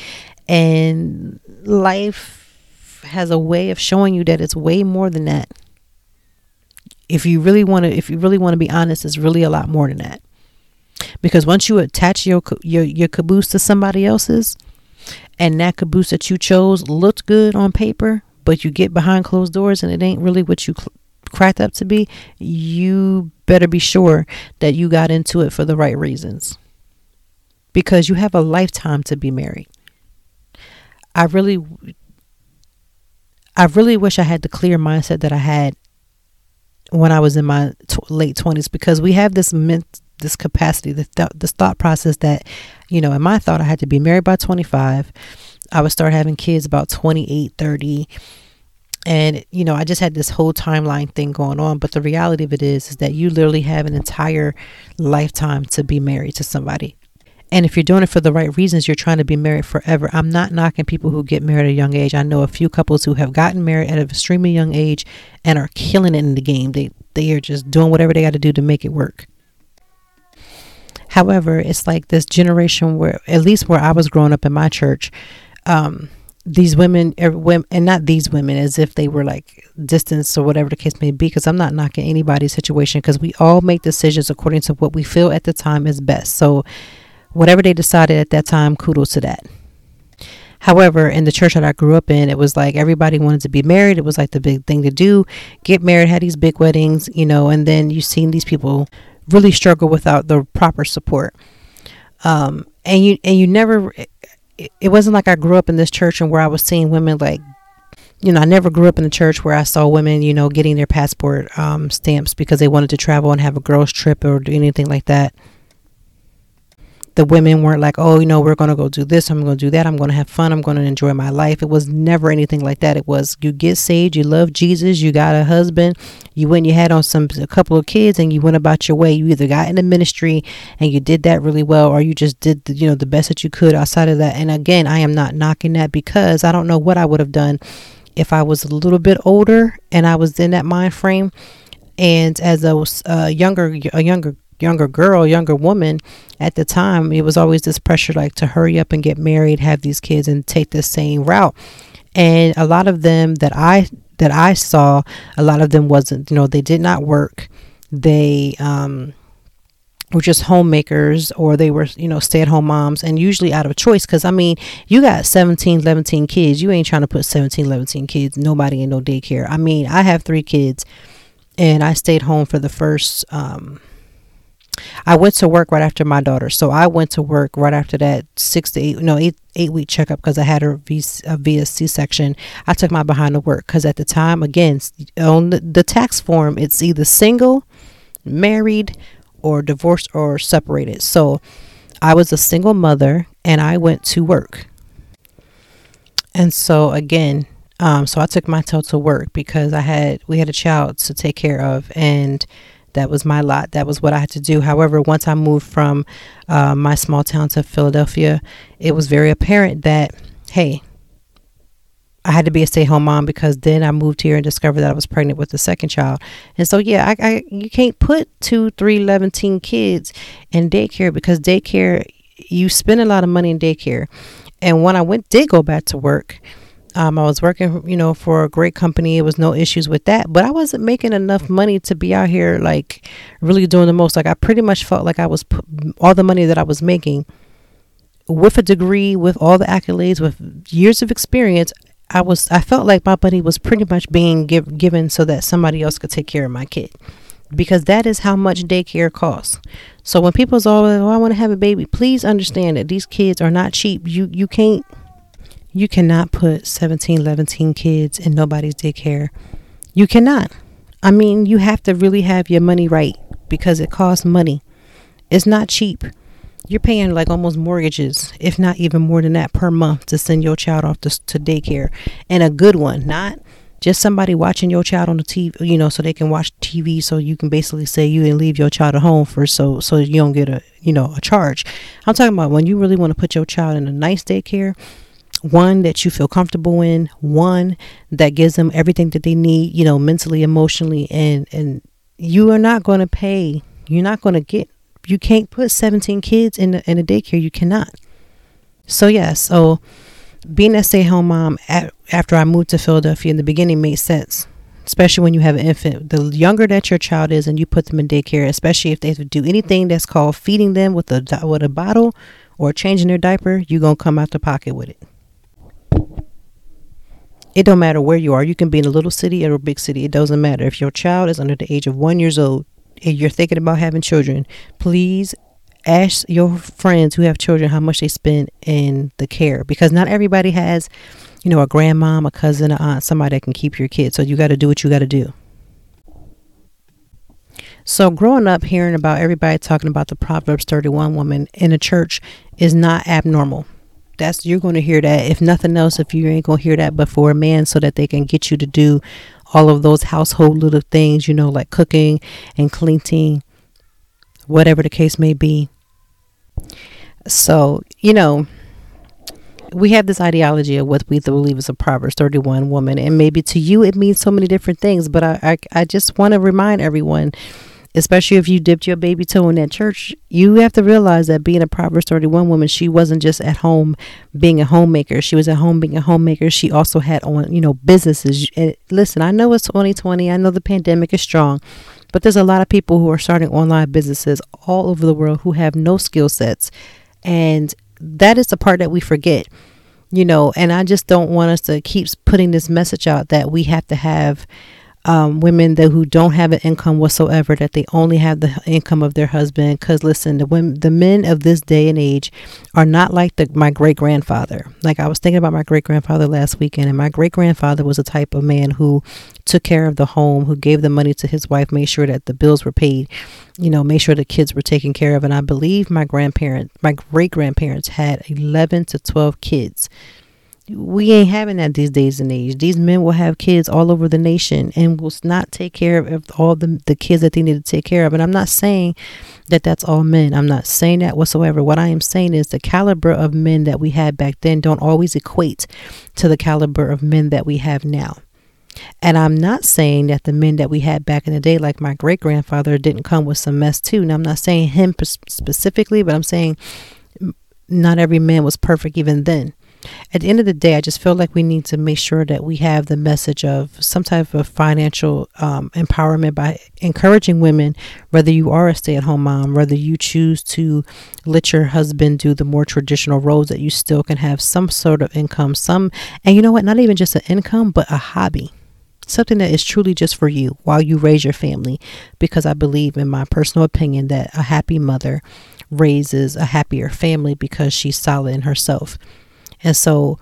And life has a way of showing you that it's way more than that. If you really want to, if you really want to be honest, it's really a lot more than that. Because once you attach your your your caboose to somebody else's, and that caboose that you chose looked good on paper, but you get behind closed doors and it ain't really what you cracked up to be, you better be sure that you got into it for the right reasons. Because you have a lifetime to be married. I really I really wish I had the clear mindset that I had when I was in my t- late 20s because we have this ment- this capacity, the th- this thought process that, you know, in my thought I had to be married by 25. I would start having kids about 28, 30 and you know i just had this whole timeline thing going on but the reality of it is is that you literally have an entire lifetime to be married to somebody. And if you're doing it for the right reasons you're trying to be married forever. I'm not knocking people who get married at a young age. I know a few couples who have gotten married at an extremely young age and are killing it in the game. They they are just doing whatever they got to do to make it work. However it's like this generation where at least where i was growing up in my church um these women, and not these women, as if they were like distance or whatever the case may be, because I'm not knocking anybody's situation, because we all make decisions according to what we feel at the time is best. So, whatever they decided at that time, kudos to that. However, in the church that I grew up in, it was like everybody wanted to be married. It was like the big thing to do get married, had these big weddings, you know, and then you've seen these people really struggle without the proper support. Um, and you and you never it wasn't like I grew up in this church and where I was seeing women like you know, I never grew up in a church where I saw women, you know, getting their passport um, stamps because they wanted to travel and have a girls' trip or do anything like that the women weren't like, oh, you know, we're going to go do this, I'm going to do that, I'm going to have fun, I'm going to enjoy my life. It was never anything like that. It was you get saved, you love Jesus, you got a husband, you went, you had on some a couple of kids, and you went about your way. You either got in the ministry and you did that really well, or you just did, the, you know, the best that you could outside of that. And again, I am not knocking that because I don't know what I would have done if I was a little bit older and I was in that mind frame. And as a uh, younger, a younger younger girl, younger woman at the time, it was always this pressure like to hurry up and get married, have these kids and take the same route. And a lot of them that I that I saw, a lot of them wasn't, you know, they did not work. They um were just homemakers or they were, you know, stay at home moms and usually out of choice. Cause I mean, you got 17, 17 kids. You ain't trying to put 17, 17 kids, nobody in no daycare. I mean, I have three kids and I stayed home for the first, um, I went to work right after my daughter. So I went to work right after that six to eight, no, eight, eight week checkup because I had her via, via C section. I took my behind to work because at the time, again, on the, the tax form, it's either single, married, or divorced or separated. So I was a single mother and I went to work. And so again, um, so I took my toe to work because I had we had a child to take care of and that was my lot. That was what I had to do. However, once I moved from uh, my small town to Philadelphia, it was very apparent that, hey, I had to be a stay home mom because then I moved here and discovered that I was pregnant with the second child. And so, yeah, I, I you can't put two, three, 11 teen kids in daycare because daycare, you spend a lot of money in daycare. And when I went, did go back to work, um, I was working, you know, for a great company. It was no issues with that, but I wasn't making enough money to be out here like really doing the most. Like I pretty much felt like I was all the money that I was making with a degree, with all the accolades, with years of experience. I was, I felt like my money was pretty much being give, given so that somebody else could take care of my kid, because that is how much daycare costs. So when people's always, oh, I want to have a baby, please understand that these kids are not cheap. You, you can't you cannot put 17, 11 kids in nobody's daycare. You cannot. I mean, you have to really have your money right because it costs money. It's not cheap. You're paying like almost mortgages, if not even more than that, per month to send your child off to, to daycare. And a good one, not just somebody watching your child on the TV, you know, so they can watch TV. So you can basically say you didn't leave your child at home for so so you don't get a you know a charge. I'm talking about when you really want to put your child in a nice daycare one that you feel comfortable in, one that gives them everything that they need, you know, mentally, emotionally, and and you are not going to pay. You're not going to get. You can't put 17 kids in a, in a daycare. You cannot. So yeah, so being a stay-at-home mom at, after I moved to Philadelphia in the beginning made sense, especially when you have an infant. The younger that your child is, and you put them in daycare, especially if they do anything that's called feeding them with a with a bottle or changing their diaper, you're gonna come out the pocket with it. It don't matter where you are. You can be in a little city or a big city. It doesn't matter. If your child is under the age of one years old and you're thinking about having children, please ask your friends who have children how much they spend in the care because not everybody has, you know, a grandmom, a cousin, a aunt, somebody that can keep your kid. So you got to do what you got to do. So growing up hearing about everybody talking about the Proverbs 31 woman in a church is not abnormal that's you're going to hear that if nothing else if you ain't going to hear that before a man so that they can get you to do all of those household little things you know like cooking and cleaning whatever the case may be so you know we have this ideology of what we believe is a Proverbs 31 woman, and maybe to you it means so many different things. But I, I, I just want to remind everyone especially if you dipped your baby toe in that church, you have to realize that being a Proverbs 31 woman, she wasn't just at home being a homemaker. She was at home being a homemaker. She also had on, you know, businesses. And listen, I know it's 2020. I know the pandemic is strong, but there's a lot of people who are starting online businesses all over the world who have no skill sets. And that is the part that we forget you know and i just don't want us to keep putting this message out that we have to have um, women that who don't have an income whatsoever, that they only have the income of their husband. Because listen, the women, the men of this day and age are not like the, my great grandfather. Like I was thinking about my great grandfather last weekend, and my great grandfather was a type of man who took care of the home, who gave the money to his wife, made sure that the bills were paid, you know, made sure the kids were taken care of. And I believe my grandparents, my great grandparents, had eleven to twelve kids we ain't having that these days and age. These men will have kids all over the nation and will not take care of all the, the kids that they need to take care of. And I'm not saying that that's all men. I'm not saying that whatsoever. What I am saying is the caliber of men that we had back then don't always equate to the caliber of men that we have now. And I'm not saying that the men that we had back in the day, like my great grandfather, didn't come with some mess too. And I'm not saying him specifically, but I'm saying not every man was perfect even then at the end of the day, I just feel like we need to make sure that we have the message of some type of financial um, empowerment by encouraging women, whether you are a stay at home mom, whether you choose to let your husband do the more traditional roles, that you still can have some sort of income, some, and you know what, not even just an income, but a hobby something that is truly just for you while you raise your family. Because I believe, in my personal opinion, that a happy mother raises a happier family because she's solid in herself. And so,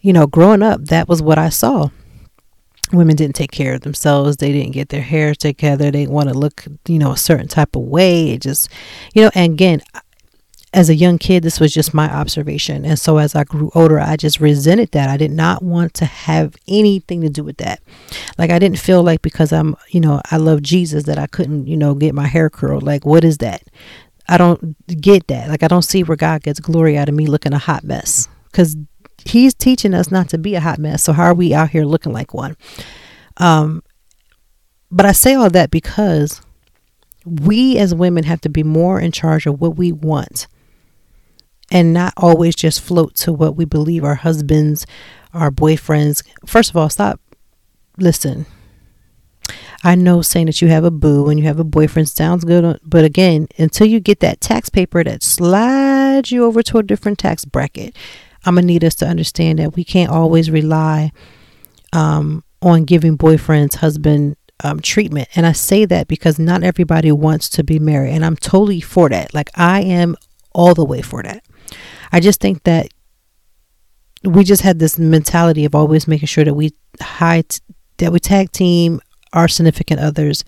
you know, growing up, that was what I saw. Women didn't take care of themselves. They didn't get their hair together. They want to look, you know, a certain type of way. It just, you know, and again, as a young kid, this was just my observation. And so as I grew older, I just resented that. I did not want to have anything to do with that. Like, I didn't feel like because I'm, you know, I love Jesus that I couldn't, you know, get my hair curled. Like, what is that? I don't get that. Like, I don't see where God gets glory out of me looking a hot mess because He's teaching us not to be a hot mess. So, how are we out here looking like one? Um, but I say all that because we as women have to be more in charge of what we want and not always just float to what we believe our husbands, our boyfriends. First of all, stop. Listen, I know saying that you have a boo and you have a boyfriend sounds good, but again, until you get that tax paper that slides you over to a different tax bracket, I'm gonna need us to understand that we can't always rely um, on giving boyfriends, husband um, treatment. And I say that because not everybody wants to be married, and I'm totally for that. Like I am all the way for that. I just think that we just had this mentality of always making sure that we hide that we tag team our significant others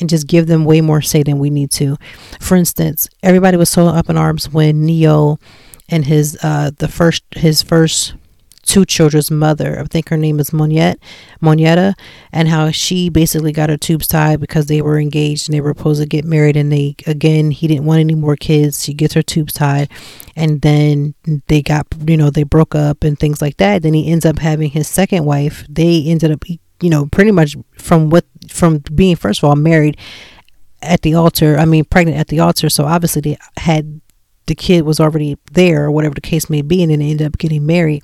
and just give them way more say than we need to. For instance, everybody was so up in arms when Ne-Yo and his uh the first his first two children's mother. I think her name is Moniette, Monyetta, and how she basically got her tubes tied because they were engaged and they were supposed to get married. And they, again, he didn't want any more kids. She gets her tubes tied. And then they got, you know, they broke up and things like that. Then he ends up having his second wife. They ended up, you know, pretty much from what, from being, first of all, married at the altar, I mean, pregnant at the altar. So obviously they had the kid was already there or whatever the case may be and then they ended up getting married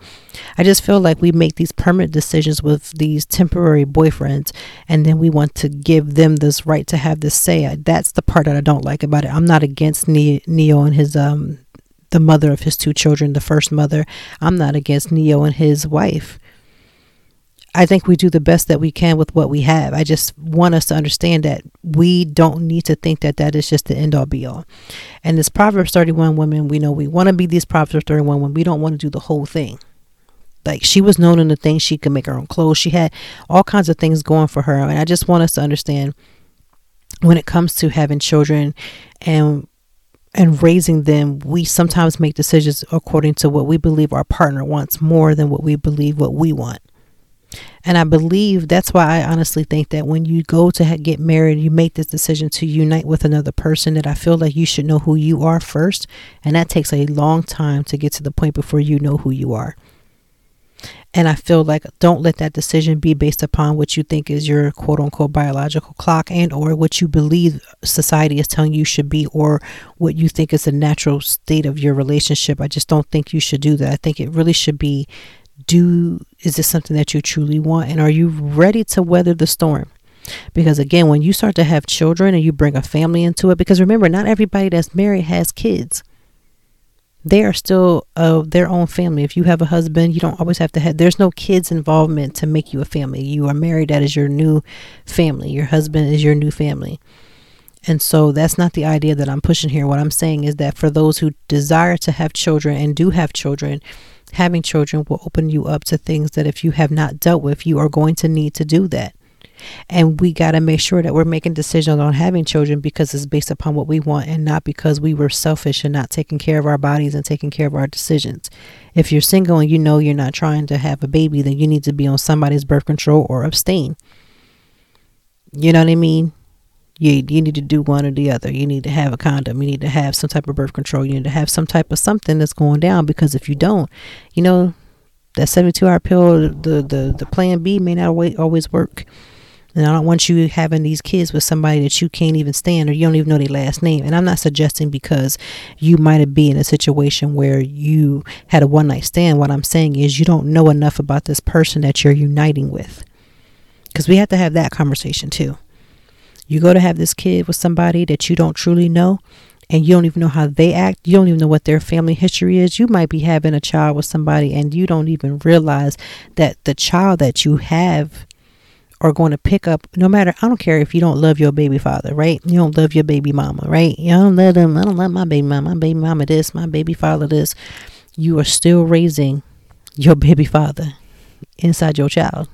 i just feel like we make these permanent decisions with these temporary boyfriends and then we want to give them this right to have this say. That's the part that i don't like about it. I'm not against Ne-Yo and his um the mother of his two children the first mother. I'm not against Ne-Yo and his wife I think we do the best that we can with what we have. I just want us to understand that we don't need to think that that is just the end all be all. And this Proverbs 31 woman, we know we want to be these Proverbs 31 women. We don't want to do the whole thing. Like she was known in the things she could make her own clothes. She had all kinds of things going for her. And I just want us to understand when it comes to having children and and raising them, we sometimes make decisions according to what we believe our partner wants more than what we believe what we want. And I believe that's why I honestly think that when you go to get married, you make this decision to unite with another person, that I feel like you should know who you are first. And that takes a long time to get to the point before you know who you are. And I feel like don't let that decision be based upon what you think is your quote unquote biological clock and or what you believe society is telling you should be or what you think is the natural state of your relationship. I just don't think you should do that. I think it really should be do is this something that you truly want? And are you ready to weather the storm? Because again when you start to have children and you bring a family into it because remember not everybody that's married has kids. They are still of their own family. If you have a husband you don't always have to have there's no kids involvement to make you a family. You are married that is your new family. Your husband is your new family. And so that's not the idea that I'm pushing here. What I'm saying is that for those who desire to have children and do have children, having children will open you up to things that if you have not dealt with, you are going to need to do that. And we got to make sure that we're making decisions on having children because it's based upon what we want and not because we were selfish and not taking care of our bodies and taking care of our decisions. If you're single and you know you're not trying to have a baby, then you need to be on somebody's birth control or abstain. You know what I mean? You you need to do one or the other. You need to have a condom. You need to have some type of birth control. You need to have some type of something that's going down because if you don't, you know, that 72 hour pill, the the the plan B may not always work. And I don't want you having these kids with somebody that you can't even stand or you don't even know their last name. And I'm not suggesting because you might have been in a situation where you had a one night stand. What I'm saying is you don't know enough about this person that you're uniting with. Because we have to have that conversation too. You go to have this kid with somebody that you don't truly know and you don't even know how they act, you don't even know what their family history is. You might be having a child with somebody and you don't even realize that the child that you have are going to pick up no matter I don't care if you don't love your baby father, right? You don't love your baby mama, right? You don't love them. I don't love my baby mama. My baby mama this, my baby father this. You are still raising your baby father inside your child.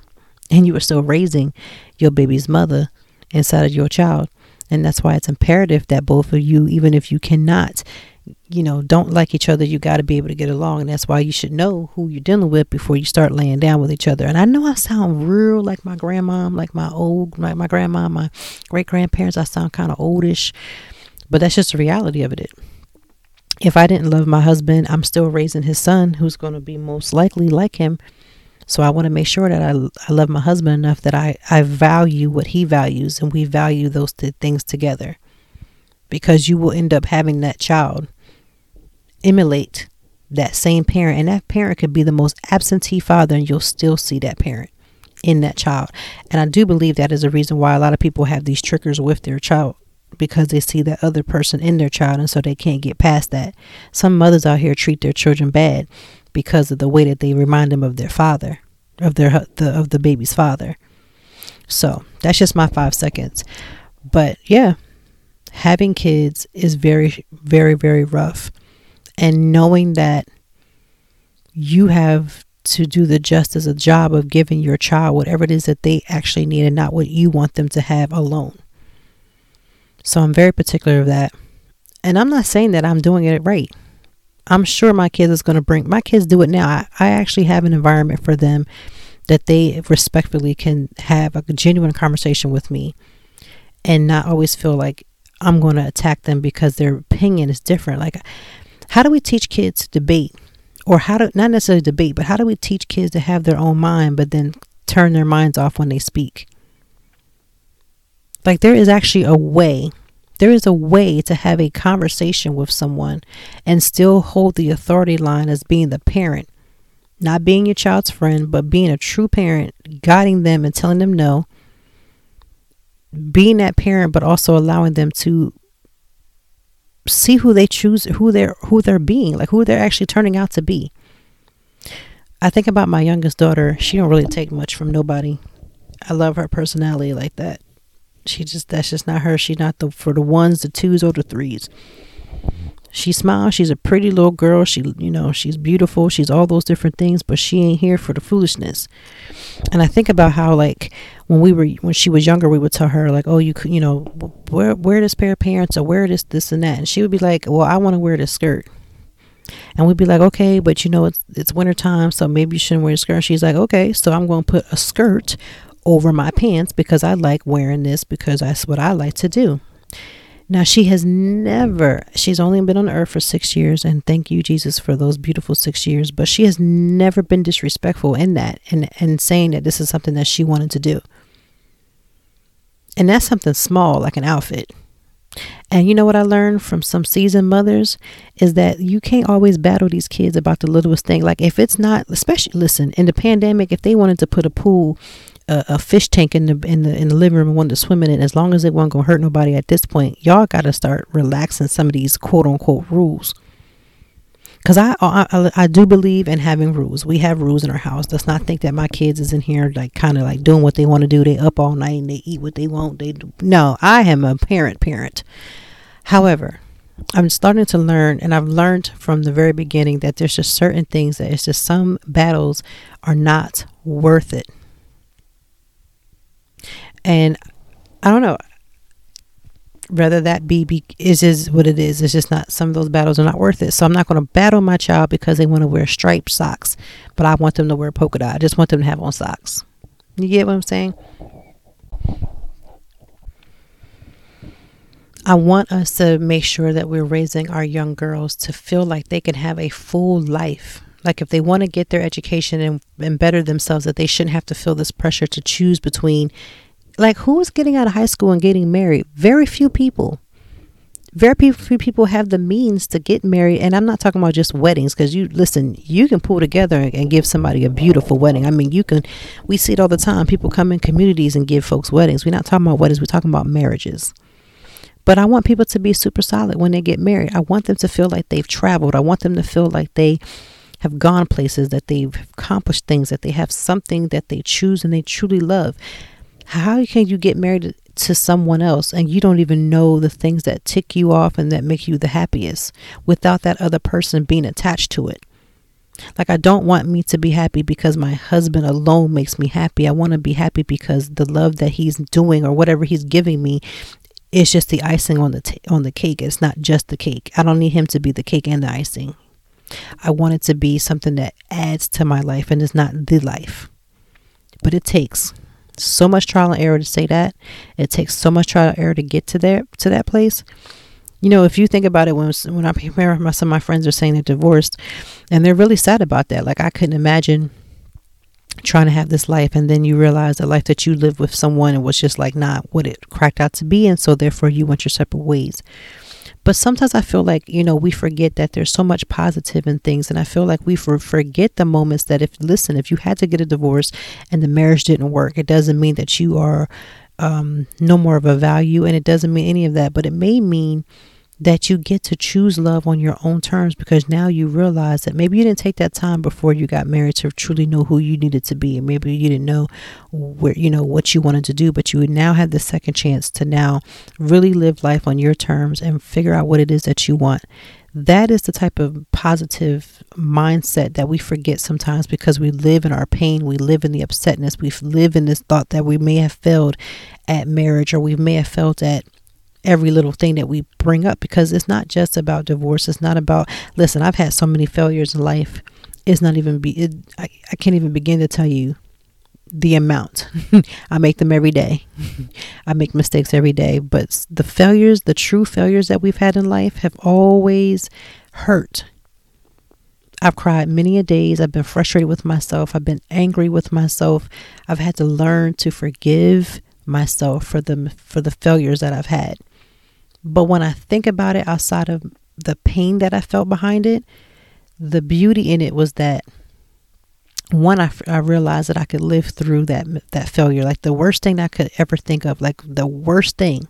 And you are still raising your baby's mother inside of your child. And that's why it's imperative that both of you, even if you cannot, you know, don't like each other, you got to be able to get along. And that's why you should know who you're dealing with before you start laying down with each other. And I know I sound real like my grandma, like my old, like my grandma, my great grandparents. I sound kind of oldish, but that's just the reality of it. If I didn't love my husband, I'm still raising his son, who's going to be most likely like him. So I want to make sure that I, I love my husband enough that I, I value what he values and we value those two things together. Because you will end up having that child emulate that same parent. And that parent could be the most absentee father, and you'll still see that parent in that child. And I do believe that is a reason why a lot of people have these triggers with their child because they see that other person in their child and so they can't get past that. Some mothers out here treat their children bad because of the way that they remind them of their father, of their the of the baby's father. So that's just my five seconds. But yeah, having kids is very, very, very rough. And knowing that you have to do the justice a job of giving your child whatever it is that they actually need and not what you want them to have alone. So I'm very particular of that. And I'm not saying that I'm doing it right. I'm sure my kids is going to bring my kids do it now. I, I actually have an environment for them that they respectfully can have a genuine conversation with me and not always feel like I'm going to attack them because their opinion is different. Like, how do we teach kids to debate? Or how to, not necessarily debate, but how do we teach kids to have their own mind, but then turn their minds off when they speak? Like, there is actually a way there is a way to have a conversation with someone and still hold the authority line as being the parent, not being your child's friend, but being a true parent, guiding them and telling them no. Being that parent, but also allowing them to see who they choose, who they're who they're being, like who they're actually turning out to be. I think about my youngest daughter. She don't really take much from nobody. I love her personality like that. She just that's just not her. She's not the for the ones, the twos, or the threes. She smiles. She's a pretty little girl. She, you know, she's beautiful. She's all those different things, but she ain't here for the foolishness. And I think about how, like, when we were when she was younger, we would tell her like, "Oh, you could, you know, wear wear this pair of pants or wear this this and that," and she would be like, "Well, I want to wear this skirt." And we'd be like, okay, but you know, it's it's winter time, so maybe you shouldn't wear a skirt. She's like, okay, so I'm going to put a skirt over my pants because I like wearing this because that's what I like to do. Now, she has never, she's only been on earth for six years, and thank you, Jesus, for those beautiful six years, but she has never been disrespectful in that and, and saying that this is something that she wanted to do. And that's something small, like an outfit. And you know what I learned from some seasoned mothers is that you can't always battle these kids about the littlest thing. Like if it's not, especially listen, in the pandemic, if they wanted to put a pool a, a, fish tank in the in the in the living room and wanted to swim in it, as long as it wasn't gonna hurt nobody at this point, y'all got to start relaxing some of these quote unquote rules. Cause I, I I do believe in having rules. We have rules in our house. Let's not think that my kids is in here like kind of like doing what they want to do. They up all night and they eat what they want. They do. no. I am a parent. Parent. However, I'm starting to learn, and I've learned from the very beginning that there's just certain things that it's just some battles are not worth it and I don't know whether that be, be is is what it is. It's just not some of those battles are not worth it. So I'm not going to battle my child because they want to wear striped socks, but I want them to wear polka dot. I just want them to have on socks. You get what I'm saying? I want us to make sure that we're raising our young girls to feel like they can have a full life. Like if they want to get their education and, and better themselves, that they shouldn't have to feel this pressure to choose between Like, who's getting out of high school and getting married? Very few people. Very few people have the means to get married. And I'm not talking about just weddings because you listen, you can pull together and give somebody a beautiful wedding. I mean, you can, we see it all the time. People come in communities and give folks weddings. We're not talking about weddings, we're talking about marriages. But I want people to be super solid when they get married. I want them to feel like they've traveled. I want them to feel like they have gone places, that they've accomplished things, that they have something that they choose and they truly love. How can you get married to someone else and you don't even know the things that tick you off and that make you the happiest without that other person being attached to it? Like, I don't want me to be happy because my husband alone makes me happy. I want to be happy because the love that he's doing or whatever he's giving me is just the icing on the t- on the cake. It's not just the cake. I don't need him to be the cake and the icing. I want it to be something that adds to my life and is not the life. But it takes so much trial and error to say that. It takes so much trial and error to get to there to that place. You know, if you think about it, when when I remember some of my friends are saying they're divorced, and they're really sad about that. Like I couldn't imagine trying to have this life and then you realize the life that you lived with someone and was just like not what it cracked out to be and so therefore you went your separate ways but sometimes i feel like you know we forget that there's so much positive in things and i feel like we forget the moments that if listen if you had to get a divorce and the marriage didn't work it doesn't mean that you are um, no more of a value and it doesn't mean any of that but it may mean that you get to choose love on your own terms because now you realize that maybe you didn't take that time before you got married to truly know who you needed to be. And maybe you didn't know where you know what you wanted to do but you would now have the second chance to now really live life on your terms and figure out what it is that you want. That is the type of positive mindset that we forget sometimes because we live in our pain, we live in the upsetness, we live in this thought that we may have failed at marriage or we may have failed at every little thing that we bring up because it's not just about divorce. It's not about, listen, I've had so many failures in life. It's not even be, it, I, I can't even begin to tell you the amount. I make them every day. I make mistakes every day. But the failures, the true failures that we've had in life have always hurt. I've cried many a days. I've been frustrated with myself. I've been angry with myself. I've had to learn to forgive myself for the for the failures that I've had. But when I think about it outside of the pain that I felt behind it, the beauty in it was that one I, I realized that I could live through that that failure. Like the worst thing I could ever think of like the worst thing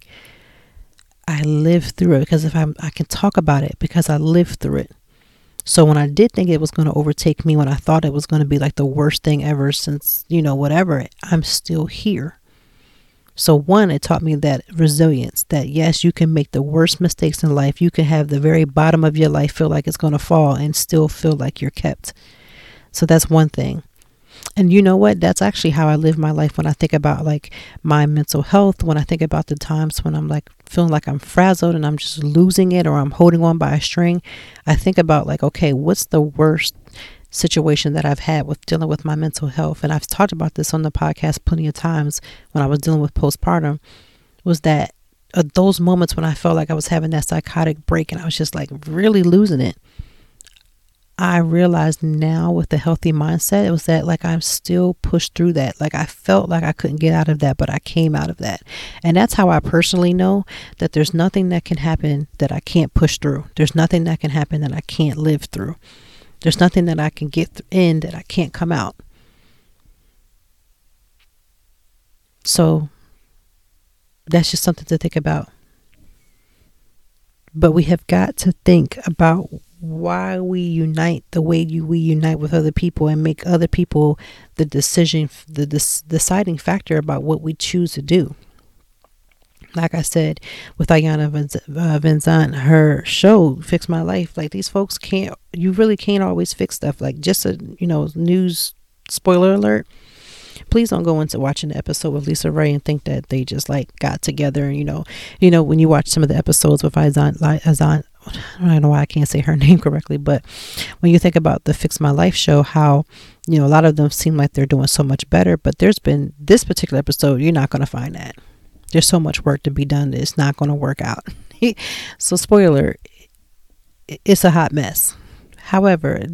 I lived through it. Because if I I can talk about it because I lived through it. So when I did think it was going to overtake me when I thought it was going to be like the worst thing ever since you know whatever I'm still here so, one, it taught me that resilience that yes, you can make the worst mistakes in life. You can have the very bottom of your life feel like it's going to fall and still feel like you're kept. So, that's one thing. And you know what? That's actually how I live my life when I think about like my mental health, when I think about the times when I'm like feeling like I'm frazzled and I'm just losing it or I'm holding on by a string. I think about like, okay, what's the worst situation that I've had with dealing with my mental health, and I've talked about this on the podcast plenty of times when I was dealing with postpartum, was that uh, those moments when I felt like I was having that psychotic break and I was just like really losing it. I realized now with the healthy mindset, it was that like I'm still pushed through that. Like I felt like I couldn't get out of that, but I came out of that. And that's how I personally know that there's nothing that can happen that I can't push through. There's nothing that can happen that I can't live through. There's nothing that I can get in that I can't come out. So that's just something to think about. But we have got to think about why we unite the way you, we unite with other people and make other people the decision, the deciding factor about what we choose to do like I said, with Iyanla uh, Vanzant, her show "Fix My Life." Like these folks can't, you really can't always fix stuff. Like just a you know news spoiler alert. Please don't go into watching the episode with LisaRaye and think that they just like got together and you know, you know when you watch some of the episodes with Azan, Azan I don't know why I can't say her name correctly, but when you think about the Fix My Life show, how you know a lot of them seem like they're doing so much better, but there's been this particular episode, you're not going to find that there's so much work to be done it's not going to work out. so, spoiler, it's a hot mess. However,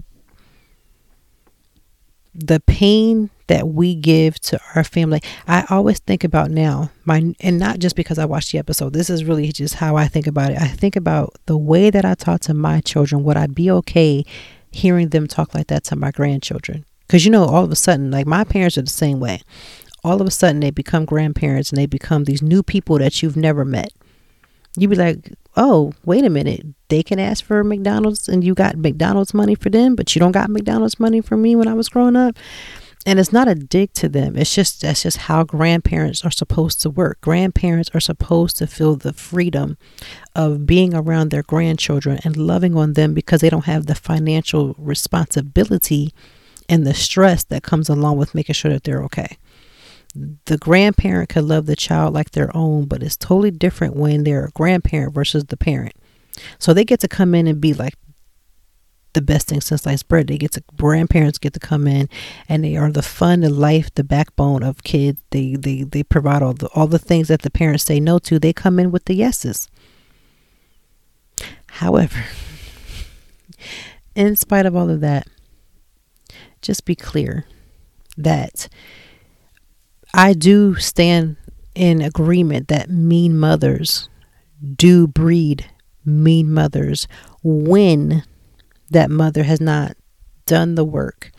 the pain that we give to our family. I always think about now, my and not just because I watched the episode. This is really just how I think about it. I think about the way that I talk to my children. Would I be okay hearing them talk like that to my grandchildren? Because you know, all of a sudden, like my parents are the same way. All of a sudden, they become grandparents and they become these new people that you've never met. You'd be like, oh, wait a minute. They can ask for McDonald's and you got McDonald's money for them, but you don't got McDonald's money for me when I was growing up. And it's not a dig to them. It's just that's just how grandparents are supposed to work. Grandparents are supposed to feel the freedom of being around their grandchildren and loving on them because they don't have the financial responsibility and the stress that comes along with making sure that they're okay the grandparent could love the child like their own, but it's totally different when they're a grandparent versus the parent. So they get to come in and be like the best thing since sliced bread. They get to grandparents get to come in and they are the fun, the life, the backbone of kids. They they they provide all the all the things that the parents say no to. They come in with the yeses. However, in spite of all of that, just be clear that I do stand in agreement that mean mothers do breed mean mothers when that mother has not done the work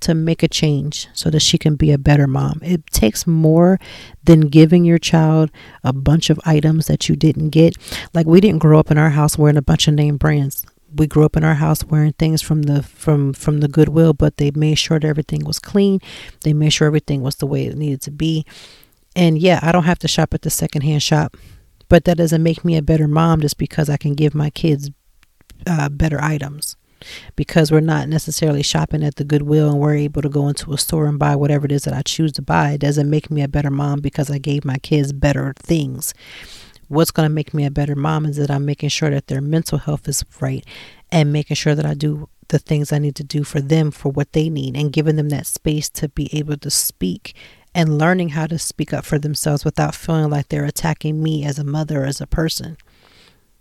to make a change so that she can be a better mom. It takes more than giving your child a bunch of items that you didn't get. Like we didn't grow up in our house wearing a bunch of name brands we grew up in our house wearing things from the from from the goodwill but they made sure that everything was clean. They made sure everything was the way it needed to be. And yeah i don't have to shop at the secondhand shop but that doesn't make me a better mom just because i can give my kids uh, better items. Because we're not necessarily shopping at the goodwill and we're able to go into a store and buy whatever it is that i choose to buy. It doesn't make me a better mom because i gave my kids better things what's going to make me a better mom is that I'm making sure that their mental health is right and making sure that I do the things I need to do for them for what they need and giving them that space to be able to speak and learning how to speak up for themselves without feeling like they're attacking me as a mother as a person.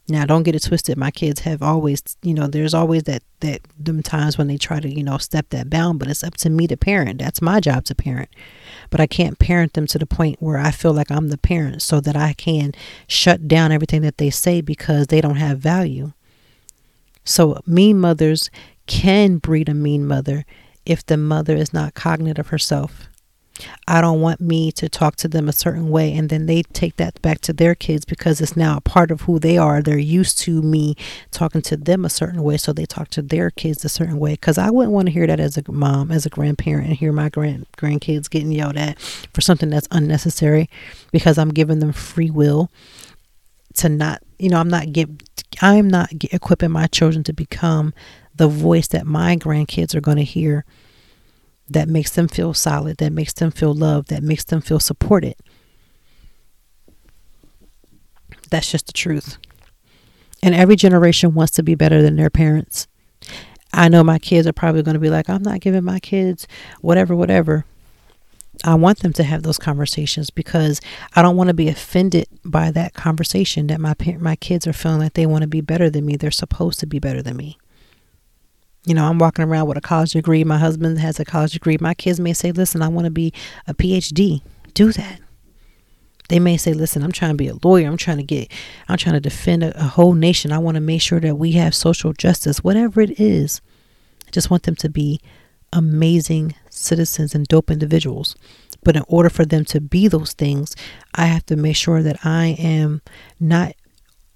Now, don't get it twisted. My kids have always, you know, there's always that that them times when they try to, you know, step that bound. But it's up to me to parent. That's my job to parent. But I can't parent them to the point where I feel like I'm the parent, so that I can shut down everything that they say because they don't have value. So mean mothers can breed a mean mother if the mother is not cognizant of herself I don't want me to talk to them a certain way and then they take that back to their kids because it's now a part of who they are. They're used to me talking to them a certain way, so they talk to their kids a certain way. Because I wouldn't want to hear that as a mom, as a grandparent, and hear my grand grandkids getting yelled at for something that's unnecessary because I'm giving them free will to not, you know, I'm not give, I'm not equipping my children to become the voice that my grandkids are going to hear that makes them feel solid, that makes them feel loved, that makes them feel supported. That's just the truth. And every generation wants to be better than their parents. I know my kids are probably going to be like, I'm not giving my kids whatever, whatever. I want them to have those conversations because I don't want to be offended by that conversation that my parent, my kids are feeling like they want to be better than me. They're supposed to be better than me. You know, I'm walking around with a college degree. My husband has a college degree. My kids may say, listen, I want to be a PhD. Do that. They may say, listen, I'm trying to be a lawyer. I'm trying to get, I'm trying to defend a, a whole nation. I want to make sure that we have social justice, whatever it is. I just want them to be amazing citizens and dope individuals. But in order for them to be those things, I have to make sure that I am not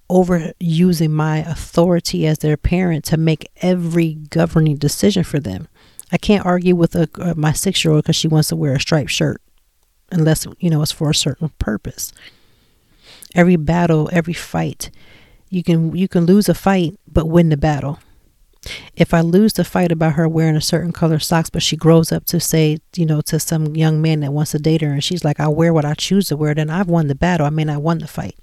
overusing my authority as their parent to make every governing decision for them. I can't argue with a, uh, my six year old because she wants to wear a striped shirt, unless you know it's for a certain purpose. Every battle, every fight, you can you can lose a fight but win the battle. If I lose the fight about her wearing a certain color socks, but she grows up to say, you know, to some young man that wants to date her, and she's like, "I wear what I choose to wear," then I've won the battle. I mean, I won the fight.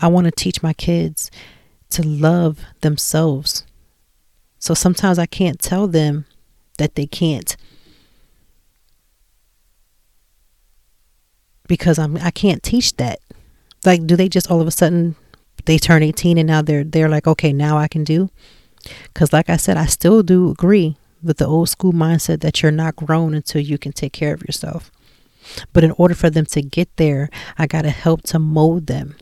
I want to teach my kids to love themselves. So sometimes I can't tell them that they can't because I'm I can't teach that. Like do they just all of a sudden they turn 18 and now they're they're like okay, now I can do? Cuz like I said, I still do agree with the old school mindset that you're not grown until you can take care of yourself. But in order for them to get there, I got to help to mold them.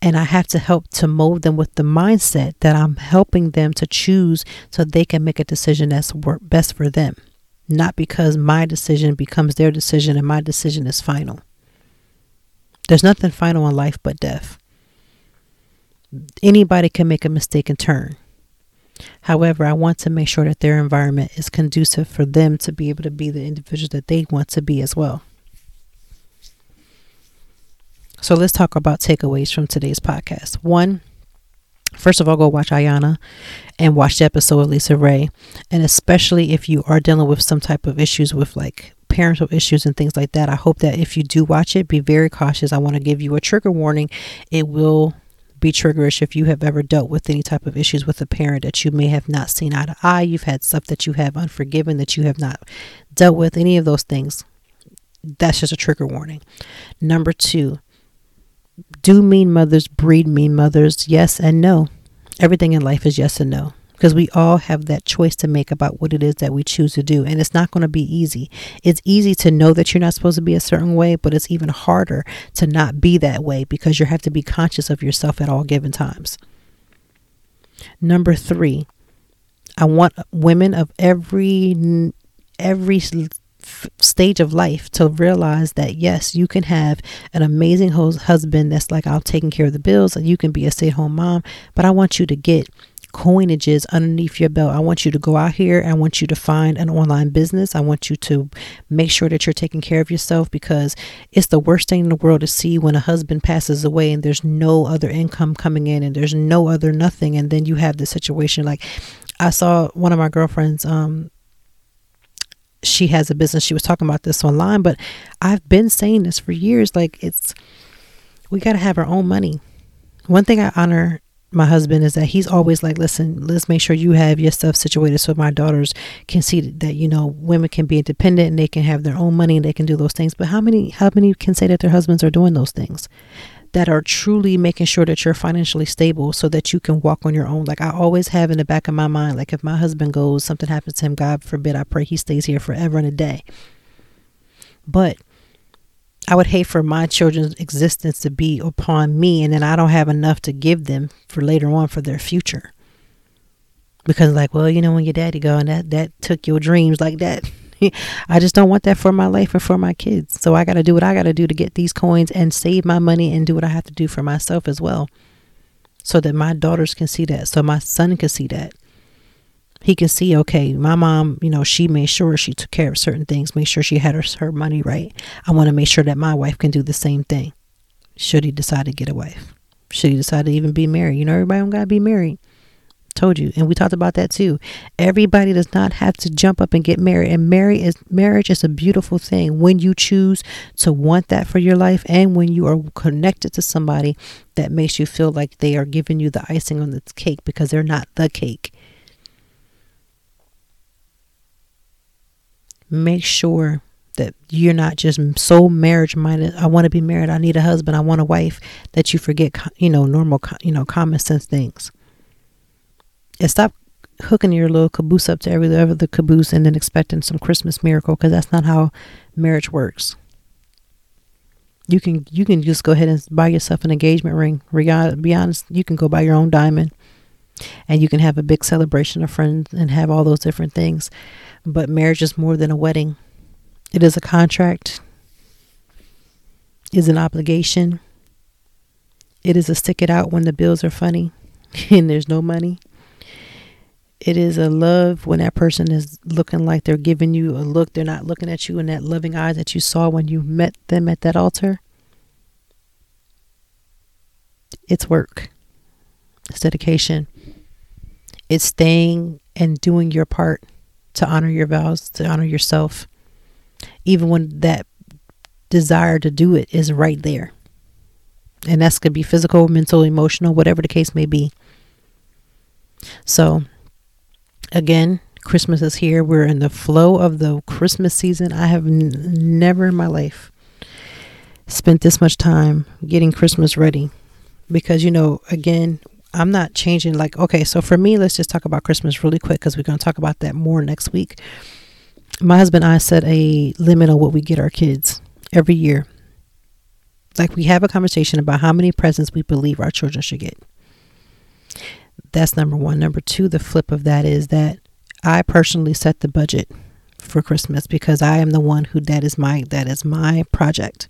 And I have to help to mold them with the mindset that I'm helping them to choose so they can make a decision that's work best for them. Not because my decision becomes their decision and my decision is final. There's nothing final in life but death. Anybody can make a mistake and turn. However, I want to make sure that their environment is conducive for them to be able to be the individuals that they want to be as well. So let's talk about takeaways from today's podcast. One, first of all, go watch Iyanla and watch the episode of LisaRaye. And especially if you are dealing with some type of issues with like parental issues and things like that, I hope that if you do watch it, be very cautious. I want to give you a trigger warning. It will be triggerish if you have ever dealt with any type of issues with a parent that you may have not seen eye to eye. You've had stuff that you have unforgiven that you have not dealt with, any of those things. That's just a trigger warning. Number two, do mean mothers breed mean mothers? Yes and no. Everything in life is yes and no because we all have that choice to make about what it is that we choose to do. And it's not going to be easy. It's easy to know that you're not supposed to be a certain way, but it's even harder to not be that way because you have to be conscious of yourself at all given times. Number three, I want women of every every stage of life to realize that yes, you can have an amazing husband that's like I'm taking care of the bills, and you can be a stay-at-home mom. But I want you to get coinages underneath your belt. I want you to go out here. I want you to find an online business. I want you to make sure that you're taking care of yourself because it's the worst thing in the world to see when a husband passes away and there's no other income coming in and there's no other nothing. And then you have the situation like I saw one of my girlfriends, um, she has a business. She was talking about this online, but I've been saying this for years. Like it's, we got to have our own money. One thing I honor my husband is that he's always like, listen, let's make sure you have your stuff situated so my daughters can see that, you know, women can be independent and they can have their own money and they can do those things. But how many, how many can say that their husbands are doing those things? That are truly making sure that you're financially stable so that you can walk on your own. Like I always have in the back of my mind, like if my husband goes, something happens to him, God forbid, I pray he stays here forever and a day. But I would hate for my children's existence to be upon me and then I don't have enough to give them for later on for their future. Because like, well, you know, when your daddy go and that that took your dreams like that. I just don't want that for my life and for my kids. So I got to do what I got to do to get these coins and save my money and do what I have to do for myself as well. So that my daughters can see that. So my son can see that he can see, okay, my mom, you know, she made sure she took care of certain things, made sure she had her, her money right. I want to make sure that my wife can do the same thing. Should he decide to get a wife? Should he decide to even be married? You know, everybody don't got to be married. Told you. And we talked about that too. Everybody does not have to jump up and get married. And marry is marriage is a beautiful thing when you choose to want that for your life and when you are connected to somebody that makes you feel like they are giving you the icing on the cake because they're not the cake make sure that you're not just so marriage minded. I want to be married. I need a husband. I want a wife. That you forget, you know, normal, you know, common sense things. And stop hooking your little caboose up to every other caboose and then expecting some Christmas miracle because that's not how marriage works. You can you can just go ahead and buy yourself an engagement ring. Be honest, you can go buy your own diamond, and you can have a big celebration of friends and have all those different things. But marriage is more than a wedding, it is a contract, is an obligation. It is a stick it out when the bills are funny and there's no money. It is a love when that person is looking like they're giving you a look. They're not looking at you in that loving eyes that you saw when you met them at that altar. It's work. It's dedication. It's staying and doing your part to honor your vows, to honor yourself, even when that desire to do it is right there. And that's going to be physical, mental, emotional, whatever the case may be. So, again, Christmas is here. We're in the flow of the Christmas season. I have n- never in my life spent this much time getting Christmas ready because, you know, again, I'm not changing. Like, okay, so for me, let's just talk about Christmas really quick because we're going to talk about that more next week. My husband and I set a limit on what we get our kids every year. Like, we have a conversation about how many presents we believe our children should get. That's number one. Number two, the flip of that is that I personally set the budget for Christmas because I am the one who that is my that is my project.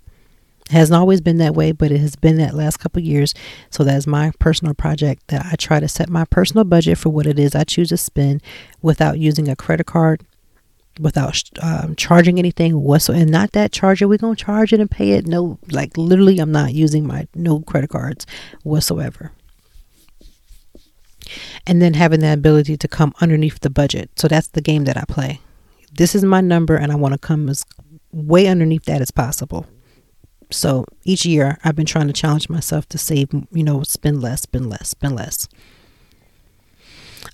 It hasn't always been that way, but it has been that last couple years. So that's my personal project that I try to set my personal budget for what it is I choose to spend without using a credit card, without um, charging anything whatsoever. And not that charge it, we're going to charge it and pay it. No, like literally, I'm not using my no credit cards whatsoever. And then having the ability to come underneath the budget. So that's the game that I play. This is my number, and I want to come as way underneath that as possible. So each year I've been trying to challenge myself to save, you know, spend less, spend less, spend less.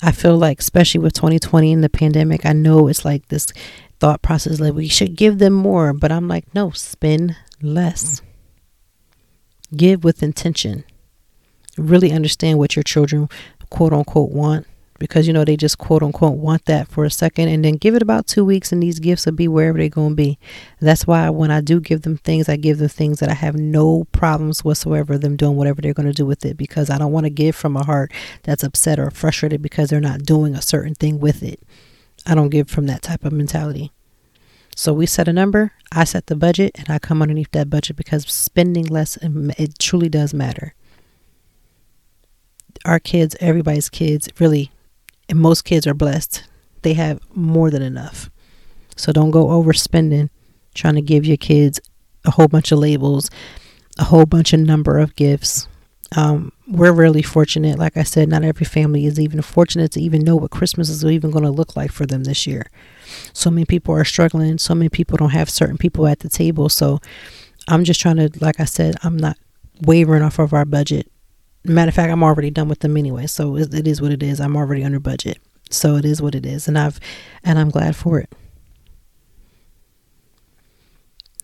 I feel like, especially with 2020 and the pandemic, I know it's like this thought process like we should give them more, but I'm like, no, spend less. Give with intention. Really understand what your children, quote unquote, want because you know they just quote unquote want that for a second and then give it about two weeks and these gifts will be wherever they're going to be. That's why when i do give them things i give them things that i have no problems whatsoever them doing whatever they're going to do with it because i don't want to give from a heart that's upset or frustrated because they're not doing a certain thing with it. I don't give from that type of mentality. So we set a number i set the budget and i come underneath that budget because spending less um, it truly does matter our kids everybody's kids really and most kids are blessed. They have more than enough. So don't go overspending trying to give your kids a whole bunch of labels, a whole bunch of number of gifts. Um, we're really fortunate. Like I said, not every family is even fortunate to even know what Christmas is even going to look like for them this year. So many people are struggling. So many people don't have certain people at the table. So I'm just trying to, like I said, I'm not wavering off of our budget Matter of fact, I'm already done with them anyway, so it, is what it is. I'm already under budget, so it is what it is, and I've and I'm glad for it.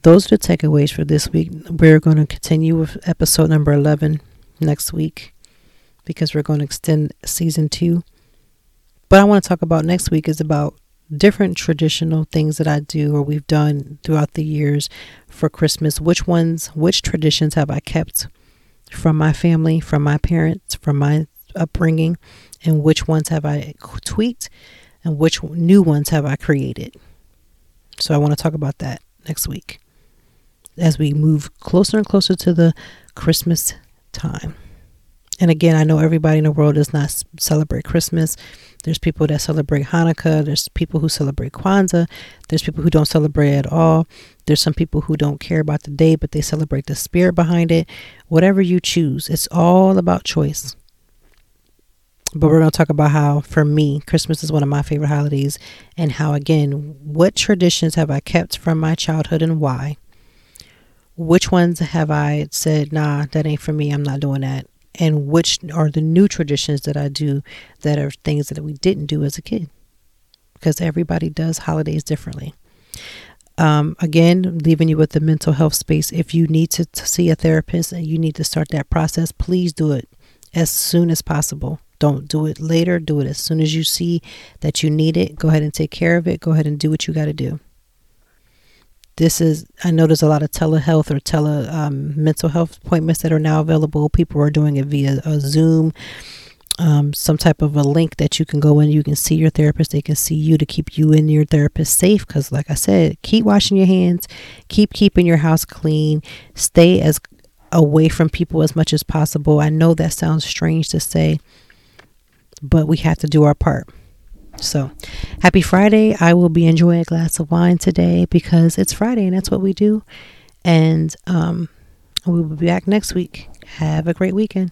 Those are the takeaways for this week. We're going to continue with episode number 11 next week because we're going to extend season two. But I want to talk about next week is about different traditional things that I do or we've done throughout the years for Christmas. Which ones, which traditions have I kept? From my family, from my parents, from my upbringing, and which ones have I tweaked and which new ones have I created. So I want to talk about that next week as we move closer and closer to the Christmas time. And again, I know everybody in the world does not celebrate Christmas. There's people that celebrate Hanukkah. There's people who celebrate Kwanzaa. There's people who don't celebrate at all. There's some people who don't care about the day, but they celebrate the spirit behind it. Whatever you choose, it's all about choice. But we're going to talk about how, for me, Christmas is one of my favorite holidays, and how, again, what traditions have I kept from my childhood and why? Which ones have I said, nah, that ain't for me, I'm not doing that? And which are the new traditions that I do that are things that we didn't do as a kid because everybody does holidays differently. Um, again, leaving you with the mental health space. If you need to, to see a therapist and you need to start that process, please do it as soon as possible. Don't do it later. Do it as soon as you see that you need it. Go ahead and take care of it. Go ahead and do what you got to do this is i know there's a lot of telehealth or tele um, mental health appointments that are now available. People are doing it via a zoom um, some type of a link that you can go in. You can see your therapist. They can see you to keep you and your therapist safe. Because like i said keep washing your hands. Keep keeping your house clean. Stay as away from people as much as possible. I know that sounds strange to say but we have to do our part so, happy Friday. I will be enjoying a glass of wine today because it's Friday and that's what we do. And um, we will be back next week. Have a great weekend.